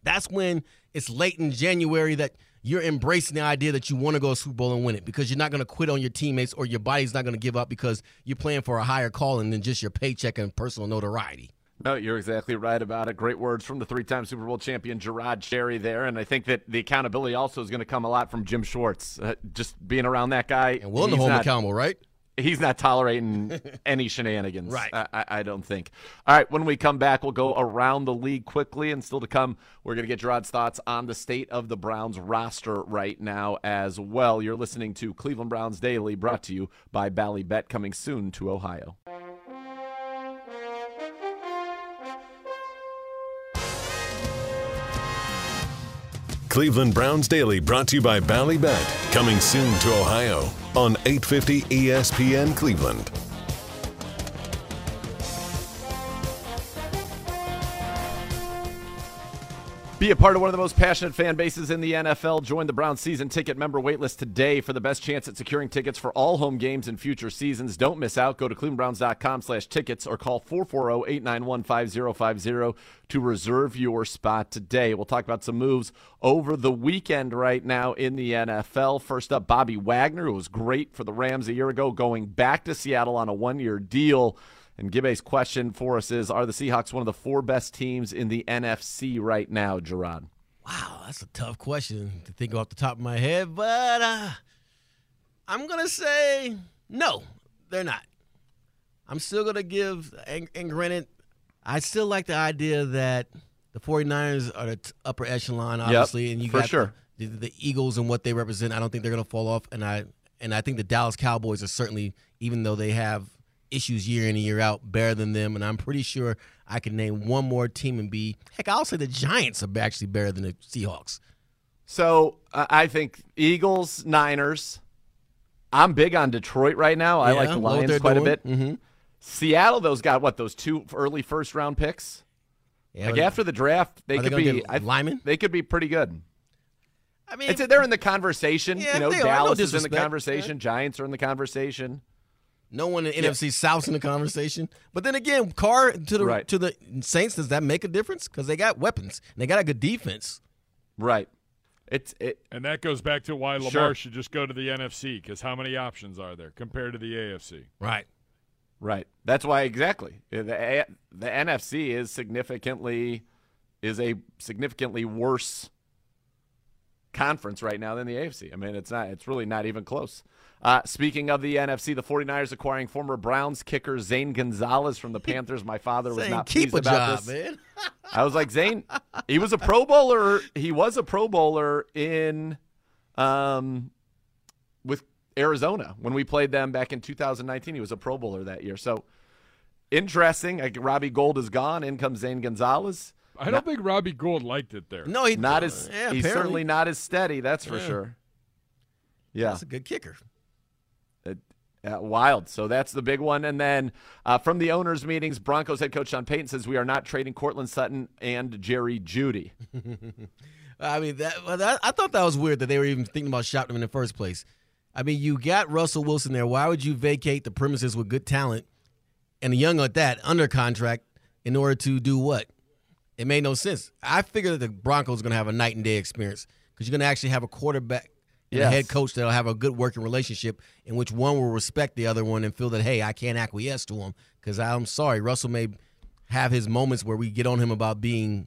that's when it's late in January that you're embracing the idea that you want to go to Super Bowl and win it because you're not going to quit on your teammates or your body's not going to give up because you're playing for a higher calling than just your paycheck and personal notoriety. No, you're exactly right about it. Great words from the three-time Super Bowl champion Jerod Cherry there, and I think that the accountability also is going to come a lot from Jim Schwartz. Uh, just being around that guy, And willing to hold him accountable, right? He's not tolerating any shenanigans. Right. I, I, I don't think. All right, when we come back, we'll go around the league quickly, and still to come, we're going to get Jerod's thoughts on the state of the Browns roster right now as well. You're listening to Cleveland Browns Daily, brought to you by Bally Bet, coming soon to Ohio. Cleveland Browns Daily brought to you by Ballybet, coming soon to Ohio on 850 ESPN Cleveland. Be a part of one of the most passionate fan bases in the NFL. Join the Browns season ticket member waitlist today for the best chance at securing tickets for all home games in future seasons. Don't miss out. Go to clevelandbrowns.com slash tickets or call 440-891-5050 to reserve your spot today. We'll talk about some moves over the weekend right now in the NFL. First up, Bobby Wagner, who was great for the Rams a year ago, going back to Seattle on a one-year deal. And Gibbe's question for us is Are the Seahawks one of the four best teams in the NFC right now, Jerod? Wow, that's a tough question to think off the top of my head, but uh, I'm going to say no, they're not. I'm still going to give, and, and granted, I still like the idea that the 49ers are the t- upper echelon, obviously, and you got sure. the, the, the Eagles and what they represent. I don't think they're going to fall off, and I and I think the Dallas Cowboys are certainly, even though they have issues year in and year out, better than them. And I'm pretty sure I can name one more team and be heck. I'll say the Giants are actually better than the Seahawks. So uh, I think Eagles, Niners. I'm big on Detroit right now. I Yeah, like the Lions quite doing. a bit. Mhm. Seattle, those got what those two early first round picks. Yeah, like after the draft, they Are they could be I? They could be pretty good. I mean, It's, they're in the conversation. Yeah, you know, are. No Dallas is in the conversation. Giants are in the conversation. No one in Yeah. NFC South's in the conversation. But then again, Carr to the Right. to the Saints, does that make a difference? Because they got weapons and they got a good defense. Right. It's it. And that goes back to why Lamar Sure. should just go to the NFC because how many options are there compared to the AFC? Right. Right. That's why exactly the the NFC is significantly is a significantly worse conference right now than the AFC. I mean, it's not. It's really not even close. Uh, speaking of the NFC, the 49ers acquiring former Browns kicker Zane Gonzalez from the Panthers. My father was Zane, not keep pleased a about job, this. man. I was like, Zane, he was a Pro Bowler. He was a Pro Bowler in, um, with Arizona when we played them back in 2019. He was a Pro Bowler that year. So interesting. Like Robbie Gould is gone. In comes Zane Gonzalez. I don't think Robbie Gould liked it there. No, he Not as yeah, he's apparently. certainly not as steady. That's for Yeah. sure. Yeah, That's a good kicker. It- uh, wild. So that's the big one. And then uh, from the owners' meetings, Broncos head coach Sean Payton says we are not trading Courtland Sutton and Jerry Jeudy. I mean, that, well, that I thought that was weird that they were even thinking about shopping him in the first place. I mean, you got Russell Wilson there. Why would you vacate the premises with good talent and a young at that under contract in order to do what? It made no sense. I figured that the Broncos going to have a night and day experience because you're going to actually have a quarterback and Yes. a head coach that'll have a good working relationship in which one will respect the other one and feel that hey, I can't acquiesce to him because I'm sorry, Russell may have his moments where we get on him about being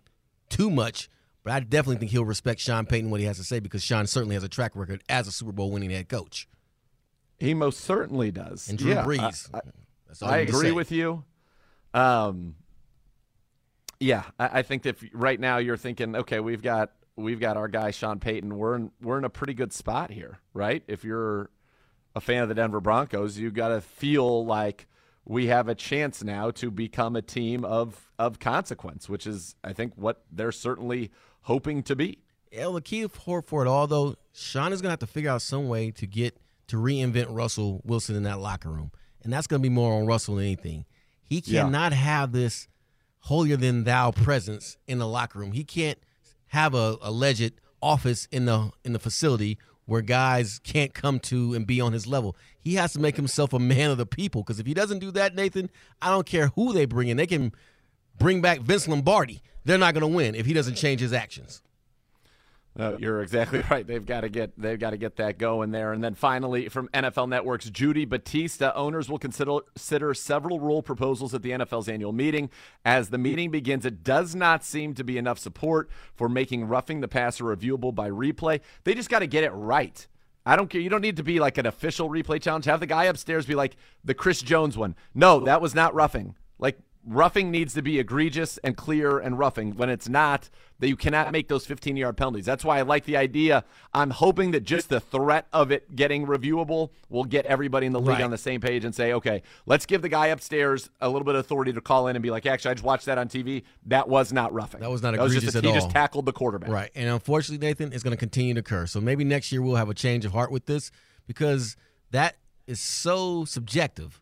too much, but I definitely think he'll respect Sean Payton what he has to say because Sean certainly has a track record as a Super Bowl winning head coach. He most certainly does. And Drew Yeah, Brees. I, I- That's all I agree with you. Um, yeah, I, I think if right now you're thinking, okay, we've got we've got our guy Sean Payton. We're in, we're in a pretty good spot here, right? If you're a fan of the Denver Broncos, you got to feel like we have a chance now to become a team of of consequence, which is I think what they're certainly hoping to be. Yeah, well, the key for, for it all, though, Sean is going to have to figure out some way to get to reinvent Russell Wilson in that locker room. And that's going to be more on Russell than anything. He Yeah. cannot have this holier than thou presence in the locker room. He can't have a alleged office in the in the facility where guys can't come to and be on his level. He has to make himself a man of the people because if he doesn't do that, Nathan, I don't care who they bring in. They can bring back Vince Lombardi. They're not going to win if he doesn't change his actions. No, you're exactly right. They've got to get they've got to get that going there. And then finally, from NFL Network's Judy Battista, owners will consider, consider several rule proposals at the NFL's annual meeting. As the meeting begins, it does not seem to be enough support for making roughing the passer reviewable by replay. They just got to get it right. I don't care. You don't need to be like an official replay challenge. Have the guy upstairs be like the Chris Jones one. No, that was not roughing. Like roughing needs to be egregious and clear and roughing. When it's not, that you cannot make those 15 yard penalties. That's why I like the idea. I'm hoping that just the threat of it getting reviewable will get everybody in the league Right. on the same page and say, okay, let's give the guy upstairs a little bit of authority to call in and be like, actually, I just watched that on TV. That was not roughing. That was not That was egregious just at He just tackled the quarterback. Right. And unfortunately, Nathan, it's going to continue to occur. So maybe next year we'll have a change of heart with this because that is so subjective.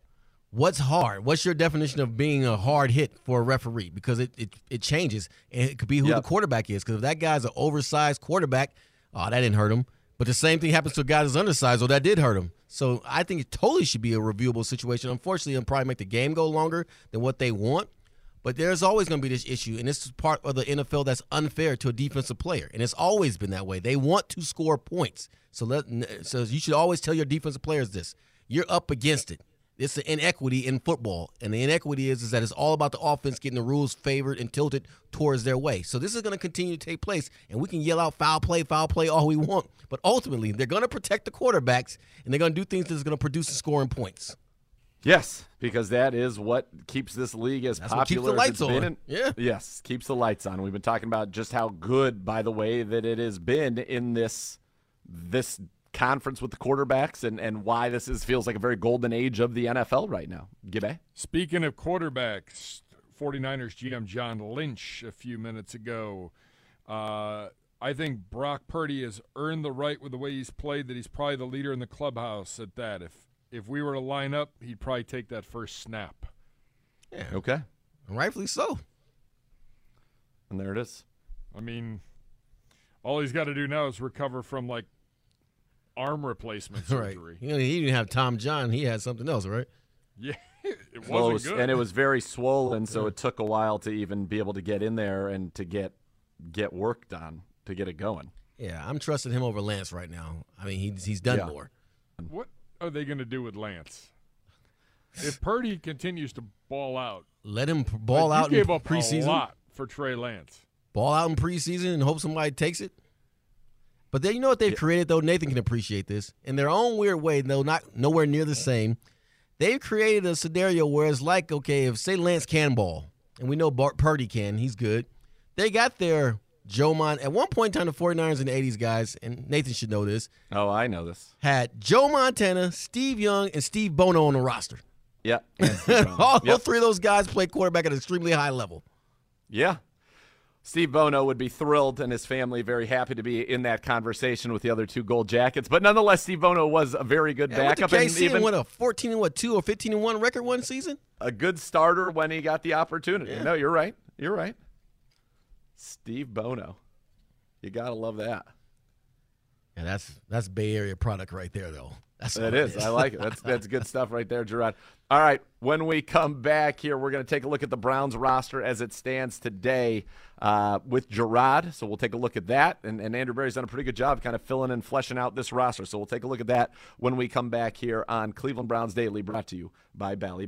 What's hard? What's your definition of being a hard hit for a referee? Because it it, it changes, and it could be who Yep. the quarterback is. Because if that guy's an oversized quarterback, oh, that didn't hurt him. But the same thing happens to a guy that's undersized, oh, that did hurt him. So I think it totally should be a reviewable situation. Unfortunately, it'll probably make the game go longer than what they want. But there's always going to be this issue, and this is part of the NFL that's unfair to a defensive player, and it's always been that way. They want to score points, so let so you should always tell your defensive players this: you're up against it. It's the inequity in football, and the inequity is is that it's all about the offense getting the rules favored and tilted towards their way. So this is going to continue to take place, and we can yell out foul play, foul play all we want, but ultimately they're going to protect the quarterbacks, and they're going to do things that's going to produce and scoring points. Yes, because that is what keeps this league as That's what keeps popular the as lights it's been. in- Yeah. Yes, keeps the lights on. We've been talking about just how good, by the way, that it has been in this this conference with the quarterbacks and, and why this is feels like a very golden age of the NFL right now. Gibbe? Speaking of quarterbacks, 49ers GM John Lynch a few minutes ago. Uh, I think Brock Purdy has earned the right with the way he's played that he's probably the leader in the clubhouse at that. If if we were to line up, he'd probably take that first snap. Yeah, Okay. rightfully so. And there it is. I mean, all he's got to do now is recover from like arm replacement Right. surgery. You know, he didn't have Tom John. He had something else, right? Yeah, it wasn't Well, it was- good. and it was very swollen, so it took a while to even be able to get in there and to get get work done to get it going. Yeah, I'm trusting him over Lance right now. I mean, he's he's done Yeah. more. What are they going to do with Lance? If Purdy continues to ball out, Let him ball like, out you in gave up preseason. a lot for Trey Lance. Ball out in preseason and hope somebody takes it. But then you know what they've created though. Nathan can appreciate this in their own weird way. Though not nowhere near the same. They've created a scenario where it's like, okay, if say Lance can ball, and we know Bart Purdy can, he's good. They got their Joe Mon at one point in time the 49ers and the 80s guys, and Nathan should know this, Oh, I know this. had Joe Montana, Steve Young, and Steve Bono on the roster. Yeah. All Yep. three of those guys play quarterback at an extremely high level. Yeah. Steve Bono would be thrilled and his family very happy to be in that conversation with the other two gold jackets. But nonetheless, Steve Bono was a very good Yeah, went to backup and even and won a 14 and what two or 15 and one record one season. a good starter when he got the opportunity. No, you're right. You're right. Steve Bono. You got to love that. Yeah, that's that's Bay Area product right there, though. That's That all is. I like it. That's that's good stuff right there, Jerod. All right. When we come back here, we're going to take a look at the Browns roster as it stands today uh, with Jerod. So we'll take a look at that. And, and Andrew Berry's done a pretty good job kind of filling and fleshing out this roster. So we'll take a look at that when we come back here on Cleveland Browns Daily, brought to you by Bally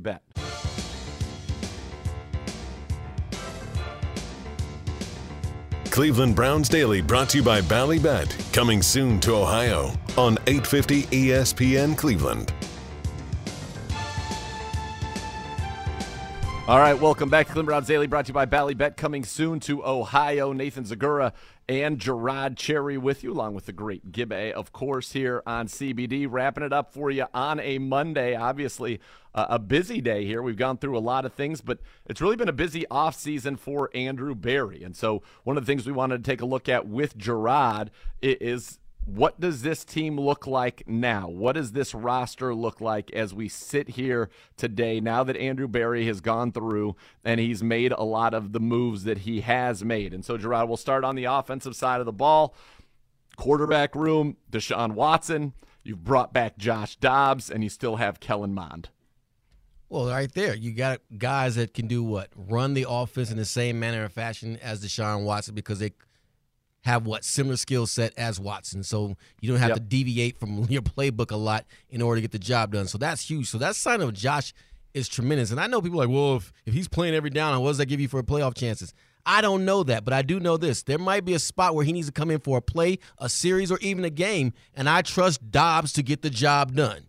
Cleveland Browns Daily brought to you by Ballybet, coming soon to Ohio on 850 ESPN Cleveland. All right, welcome back to Cleveland Browns Daily, brought to you by Ballybet, coming soon to Ohio. Nathan Zegura and Jerod Cherry with you, along with the great Gibbe, of course, here on CBD. Wrapping it up for you on a Monday. Obviously, uh, a busy day here. We've gone through a lot of things, but it's really been a busy offseason for Andrew Berry. And so, one of the things we wanted to take a look at with Jerod is what does this team look like now? What does this roster look like as we sit here today now that Andrew Berry has gone through and he's made a lot of the moves that he has made? And so, Jerod, we'll start on the offensive side of the ball. Quarterback room, Deshaun Watson. You've brought back Josh Dobbs, and you still have Kellen Mond. Well, right there, you got guys that can do what? Run the offense in the same manner and fashion as Deshaun Watson because they have what similar skill set as Watson. So you don't have Yep. to deviate from your playbook a lot in order to get the job done. So that's huge. So that sign of Josh is tremendous. And I know people are like, well, if, if he's playing every down, what does that give you for playoff chances? I don't know that, but I do know this. There might be a spot where he needs to come in for a play, a series, or even a game, and I trust Dobbs to get the job done.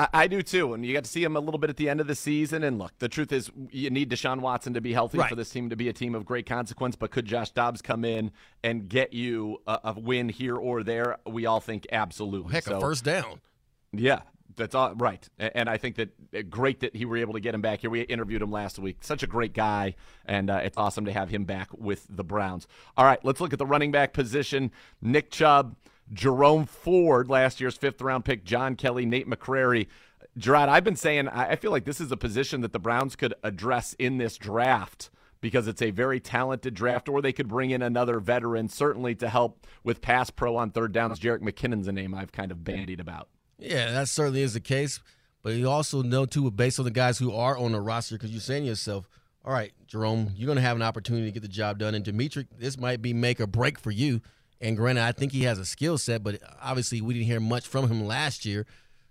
I, I do too, and you got to see him a little bit at the end of the season. And look, the truth is, you need Deshaun Watson to be healthy Right. for this team to be a team of great consequence. But could Josh Dobbs come in and get you a, a win here or there? We all think absolutely. Heck, So- a first down. Yeah, that's all right. And I think that uh, great that he were able to get him back here. We interviewed him last week. Such a great guy, and uh, it's awesome to have him back with the Browns. All right, let's look at the running back position. Nick Chubb, Jerome Ford, last year's fifth round pick, John Kelly, Nate McCrary. Jerod, I've been saying I feel like this is a position that the Browns could address in this draft because it's a very talented draft, or they could bring in another veteran, certainly to help with pass pro on third downs. Jerick McKinnon's a name I've kind of bandied about. Yeah, that certainly is the case. But you also know too, based on the guys who are on the roster, because you're saying to yourself, "All right, Jerome, you're going to have an opportunity to get the job done." And Dimitri, this might be make or break for you. And granted, I think he has a skill set, but obviously we didn't hear much from him last year.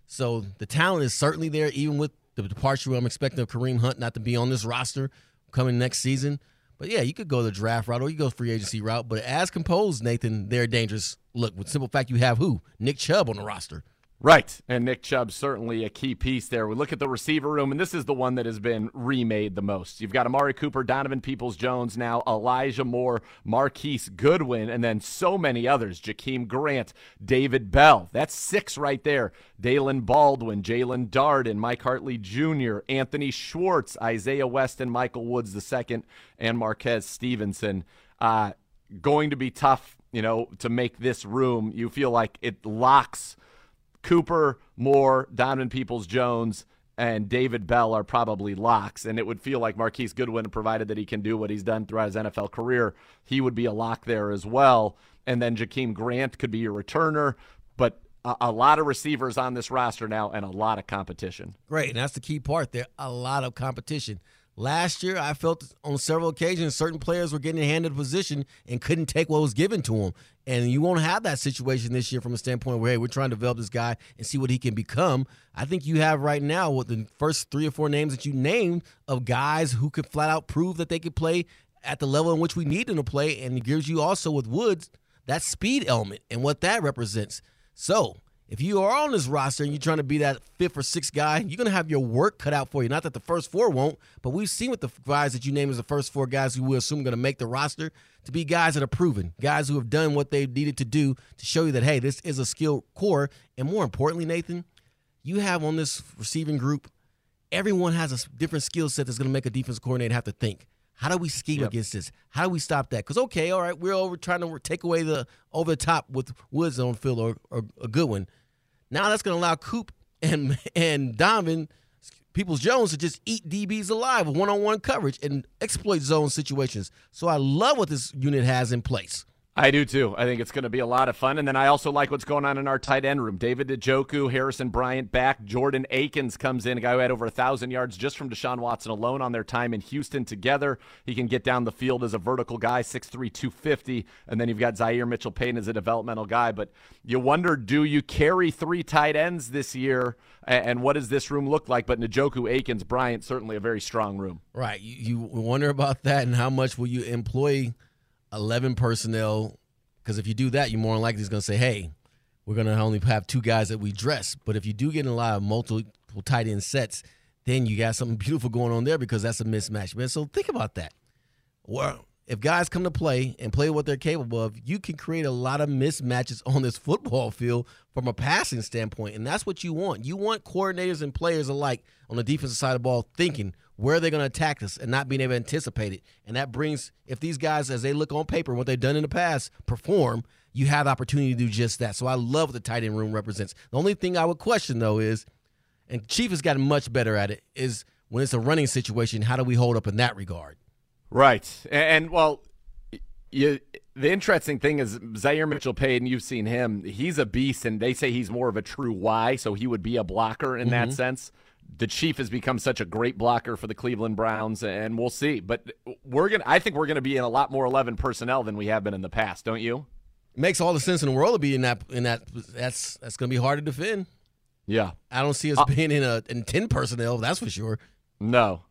So the talent is certainly there, even with the departure I'm expecting of Kareem Hunt not to be on this roster coming next season. But yeah, you could go the draft route or you go free agency route. But as composed, Nathan, they're dangerous. Look, with simple fact, you have who? Nick Chubb on the roster. Right. And Nick Chubb's certainly a key piece there. We look at the receiver room, and this is the one that has been remade the most. You've got Amari Cooper, Donovan Peoples Jones now, Elijah Moore, Marquise Goodwin, and then so many others. Jakeem Grant, David Bell. That's six right there. Daylen Baldwin, Jaelon Darden, Mike Hartley Jr., Anthony Schwartz, Isaiah West, and Michael Woods II, and Marquez Stevenson. Uh, going to be tough, you know, to make this room. You feel like it locks Cooper, Moore, Donovan Peoples Jones, and David Bell are probably locks. And it would feel like Marquise Goodwin, provided that he can do what he's done throughout his NFL career, he would be a lock there as well. And then Jakeem Grant could be your returner. But a, a lot of receivers on this roster now and a lot of competition. Great, and that's the key part there. A lot of competition. Last year, I felt on several occasions certain players were getting handed a position and couldn't take what was given to them. And you won't have that situation this year from a standpoint where, hey, we're trying to develop this guy and see what he can become. I think you have right now with the first three or four names that you named of guys who could flat out prove that they could play at the level in which we need them to play. And it gives you also with Woods that speed element and what that represents. So if you are on this roster and you're trying to be that fifth or sixth guy, you're going to have your work cut out for you. Not that the first four won't, but we've seen with the guys that you name as the first four guys who we assume are going to make the roster to be guys that are proven, guys who have done what they needed to do to show you that, hey, this is a skill core. And more importantly, Nathan, you have on this receiving group, everyone has a different skill set that's going to make a defense coordinator have to think. How do we scheme Yep. against this? How do we stop that? Because okay, all right, we're over trying to take away the over the top with Woods on field or, or a good one. Now that's going to allow Coop and and Donovan Peoples Jones to just eat DBs alive with one on one coverage and exploit zone situations. So I love what this unit has in place. I do too. I think it's going to be a lot of fun. And then I also like what's going on in our tight end room. David Njoku, Harrison Bryant back. Jordan Akins comes in, a guy who had over a 1,000 yards just from Deshaun Watson alone on their time in Houston together. He can get down the field as a vertical guy, 6'3, 250. And then you've got Zaire Mitchell Payne as a developmental guy. But you wonder, do you carry three tight ends this year? And what does this room look like? But Njoku, Akins, Bryant, certainly a very strong room. Right. You, you wonder about that and how much will you employ 11 personnel? Because if you do that, you're more than likely going to say, hey, we're going to only have two guys that we dress. But if you do get in a lot of multiple tight end sets, then you got something beautiful going on there because that's a mismatch, man. So think about that. Well, if guys come to play and play what they're capable of, you can create a lot of mismatches on this football field from a passing standpoint. And that's what you want. You want coordinators and players alike on the defensive side of the ball thinking where are they're going to attack us and not being able to anticipate it. And that brings, if these guys, as they look on paper, what they've done in the past, perform, you have the opportunity to do just that. So I love what the tight end room represents. The only thing I would question, though, is, and Chief has gotten much better at it, is when it's a running situation, how do we hold up in that regard? Right. And, and, well, you the interesting thing is Zaire Mitchell Payne, you've seen him. He's a beast and they say he's more of a true Y, so he would be a blocker in that Mhm. sense. The Chief has become such a great blocker for the Cleveland Browns, and we'll see. But we're gonna, I think we're gonna be in a lot more eleven personnel than we have been in the past, don't you? Makes all the sense in the world to be in that. In that, that's that's gonna be hard to defend. Yeah, I don't see us Uh, being in a in ten personnel. That's for sure. No.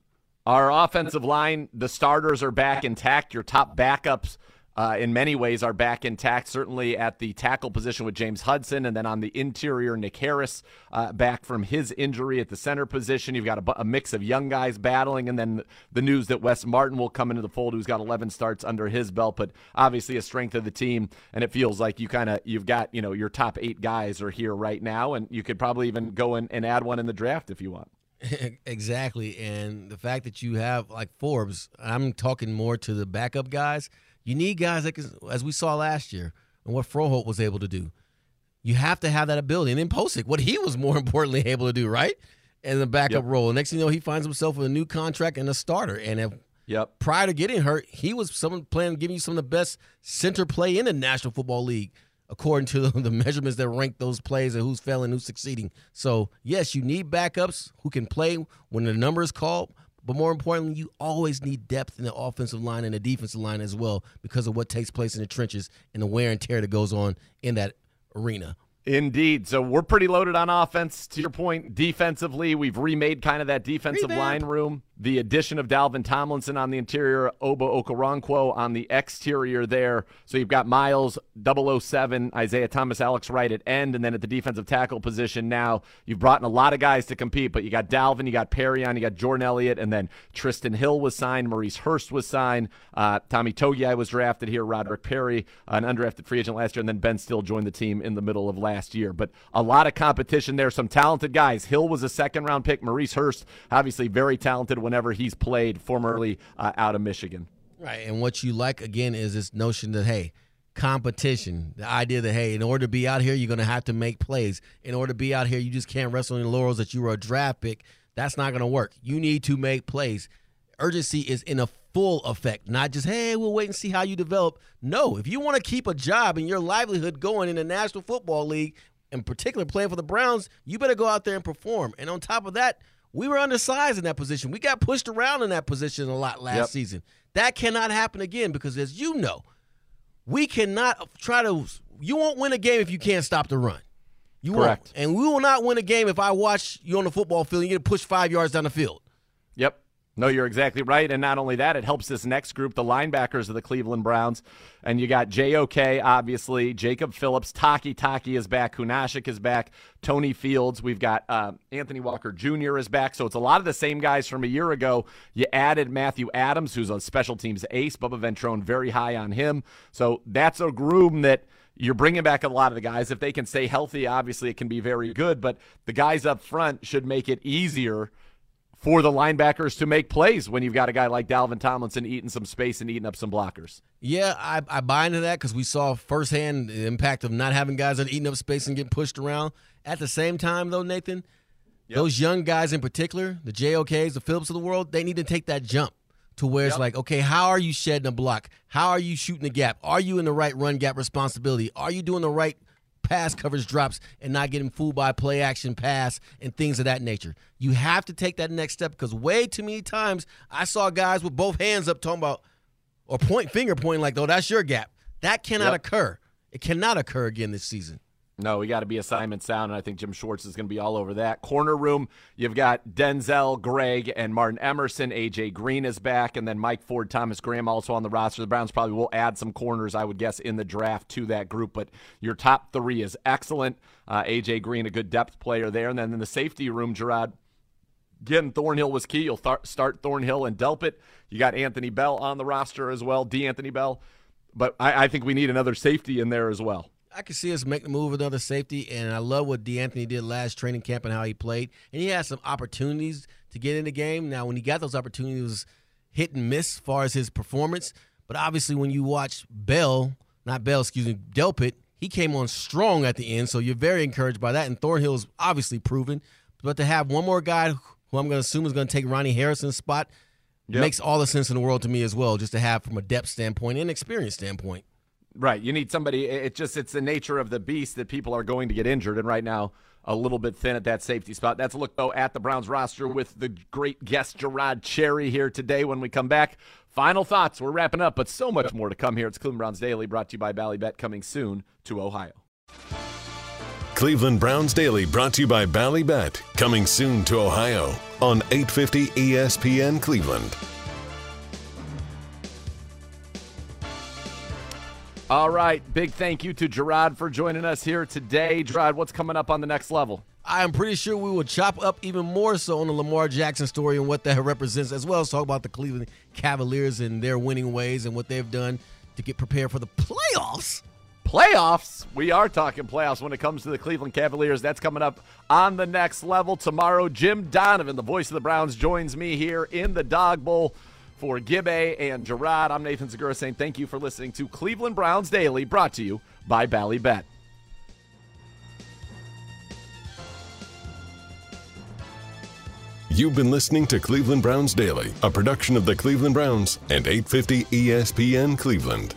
Our offensive line, the starters are back intact. Your top backups, uh, in many ways, are back intact. Certainly at the tackle position with James Hudson, and then on the interior, Nick Harris uh, back from his injury at the center position. You've got a, a mix of young guys battling, and then the news that Wes Martin will come into the fold, who's got 11 starts under his belt. But obviously, a strength of the team, and it feels like you kind of you've got you know your top eight guys are here right now, and you could probably even go in and add one in the draft if you want. exactly. And the fact that you have like Forbes, I'm talking more to the backup guys. You need guys that can, as we saw last year, and what Froholdt was able to do. You have to have that ability. And then Pocic, what he was more importantly able to do, right? In the backup Yep. role. Next thing you know, he finds himself with a new contract and a starter. And if Yep. prior to getting hurt, he was someone playing, giving you some of the best center play in the National Football League, according to the, the measurements that rank those plays and who's failing, who's succeeding. So yes, you need backups who can play when the number is called. But more importantly, you always need depth in the offensive line and the defensive line as well because of what takes place in the trenches and the wear and tear that goes on in that arena. Indeed. So we're pretty loaded on offense. To your point, defensively, we've remade kind of that defensive Revamp. line room. The addition of Dalvin Tomlinson on the interior, Oba Okoronkwo on the exterior there. So you've got Myles, 007, Isaiah Thomas, Alex Wright at end, and then at the defensive tackle position now, you've brought in a lot of guys to compete, but you got Dalvin, you got Perrion, you got Jordan Elliott, and then Trysten Hill was signed, Maurice Hurst was signed, uh, Tommy Togiai was drafted here, Roderick Perry, an undrafted free agent last year, and then Ben Still joined the team in the middle of last year. But a lot of competition there, some talented guys. Hill was a second round pick, Maurice Hurst, obviously very talented whenever he's played, formerly uh, out of Michigan. Right. And what you like again is this notion that hey, competition. The idea that hey, in order to be out here, you're gonna have to make plays. In order to be out here, you just can't wrestle in the laurels that you were a draft pick. That's not gonna work. You need to make plays. Urgency is in a full effect, not just hey, we'll wait and see how you develop. No, if you want to keep a job and your livelihood going in the National Football League, in particular playing for the Browns, you better go out there and perform. And on top of that, we were undersized in that position. We got pushed around in that position a lot last Yep. season. That cannot happen again because, as you know, we cannot try to. You won't win a game if you can't stop the run. You Correct. won't. And we will not win a game if I watch you on the football field and you get pushed five yards down the field. Yep. No, you're exactly right. And not only that, it helps this next group, the linebackers of the Cleveland Browns. And you got JOK, obviously, Jacob Phillips, Takitaki is back, Kunaszyk is back, Tony Fields. We've got uh, Anthony Walker Jr. is back. So it's a lot of the same guys from a year ago. You added Matthew Adams, who's a special teams ace. Bubba Ventrone, very high on him. So that's a groom that you're bringing back a lot of the guys. If they can stay healthy, obviously it can be very good. But the guys up front should make it easier for the linebackers to make plays when you've got a guy like Dalvin Tomlinson eating some space and eating up some blockers. Yeah, I, I buy into that because we saw firsthand the impact of not having guys that are eating up space and getting pushed around. At the same time, though, Nathan, those young guys in particular, the JOKs, the Phillips of the world, they need to take that jump to where it's Yep. like, okay, how are you shedding a block? How are you shooting the gap? Are you in the right run gap responsibility? Are you doing the right pass coverage drops and not getting fooled by play action pass and things of that nature? You have to take that next step because way too many times I saw guys with both hands up talking about or point finger pointing like, oh, that's your gap. That cannot Yep. occur. It cannot occur again this season. No, we got to be assignment sound, and I think Jim Schwartz is going to be all over that. Corner room, you've got Denzel, Greg, and Martin Emerson. AJ Green is back, and then Mike Ford, Thomas Graham also on the roster. The Browns probably will add some corners, I would guess, in the draft to that group. But your top three is excellent. Uh, AJ Green, a good depth player there, and then in the safety room, Jerod. Again, Thornhill was key. You'll th- start Thornhill and Delpit. You got Anthony Bell on the roster as well, D'Anthony Bell. But I, I think we need another safety in there as well. I can see us make the move with another safety, and I love what D'Anthony did last training camp and how he played. And he had some opportunities to get in the game. Now, when he got those opportunities, it was hit and miss as far as his performance. But obviously, when you watch Bell, not Bell, excuse me, Delpit, he came on strong at the end. So you're very encouraged by that. And Thornhill's obviously proven. But to have one more guy who I'm going to assume is going to take Ronnie Harrison's spot Yep. makes all the sense in the world to me as well, just to have from a depth standpoint and experience standpoint. Right. You need somebody. It just it's the nature of the beast that people are going to get injured, and right now a little bit thin at that safety spot. That's a look though at the Browns roster with the great guest Jerod Cherry here today. When we come back, final thoughts. We're wrapping up, but so much more to come here. It's Cleveland Browns Daily, brought to you by Ballybet, coming soon to Ohio. Cleveland Browns Daily brought to you by Ballybet, coming soon to Ohio on 850 ESPN Cleveland. All right. Big thank you to Jerod for joining us here today. Jerod, what's coming up on the next level? I am pretty sure we will chop up even more so on the Lamar Jackson story and what that represents, as well as talk about the Cleveland Cavaliers and their winning ways and what they've done to get prepared for the playoffs. Playoffs? We are talking playoffs when it comes to the Cleveland Cavaliers. That's coming up on the next level tomorrow. Jim Donovan, the voice of the Browns, joins me here in the Dog Bowl for Gibbe and Jerod. I'm Nathan Zegura saying thank you for listening to Cleveland Browns Daily, brought to you by Ballybet. You've been listening to Cleveland Browns Daily, a production of the Cleveland Browns and 850 ESPN Cleveland.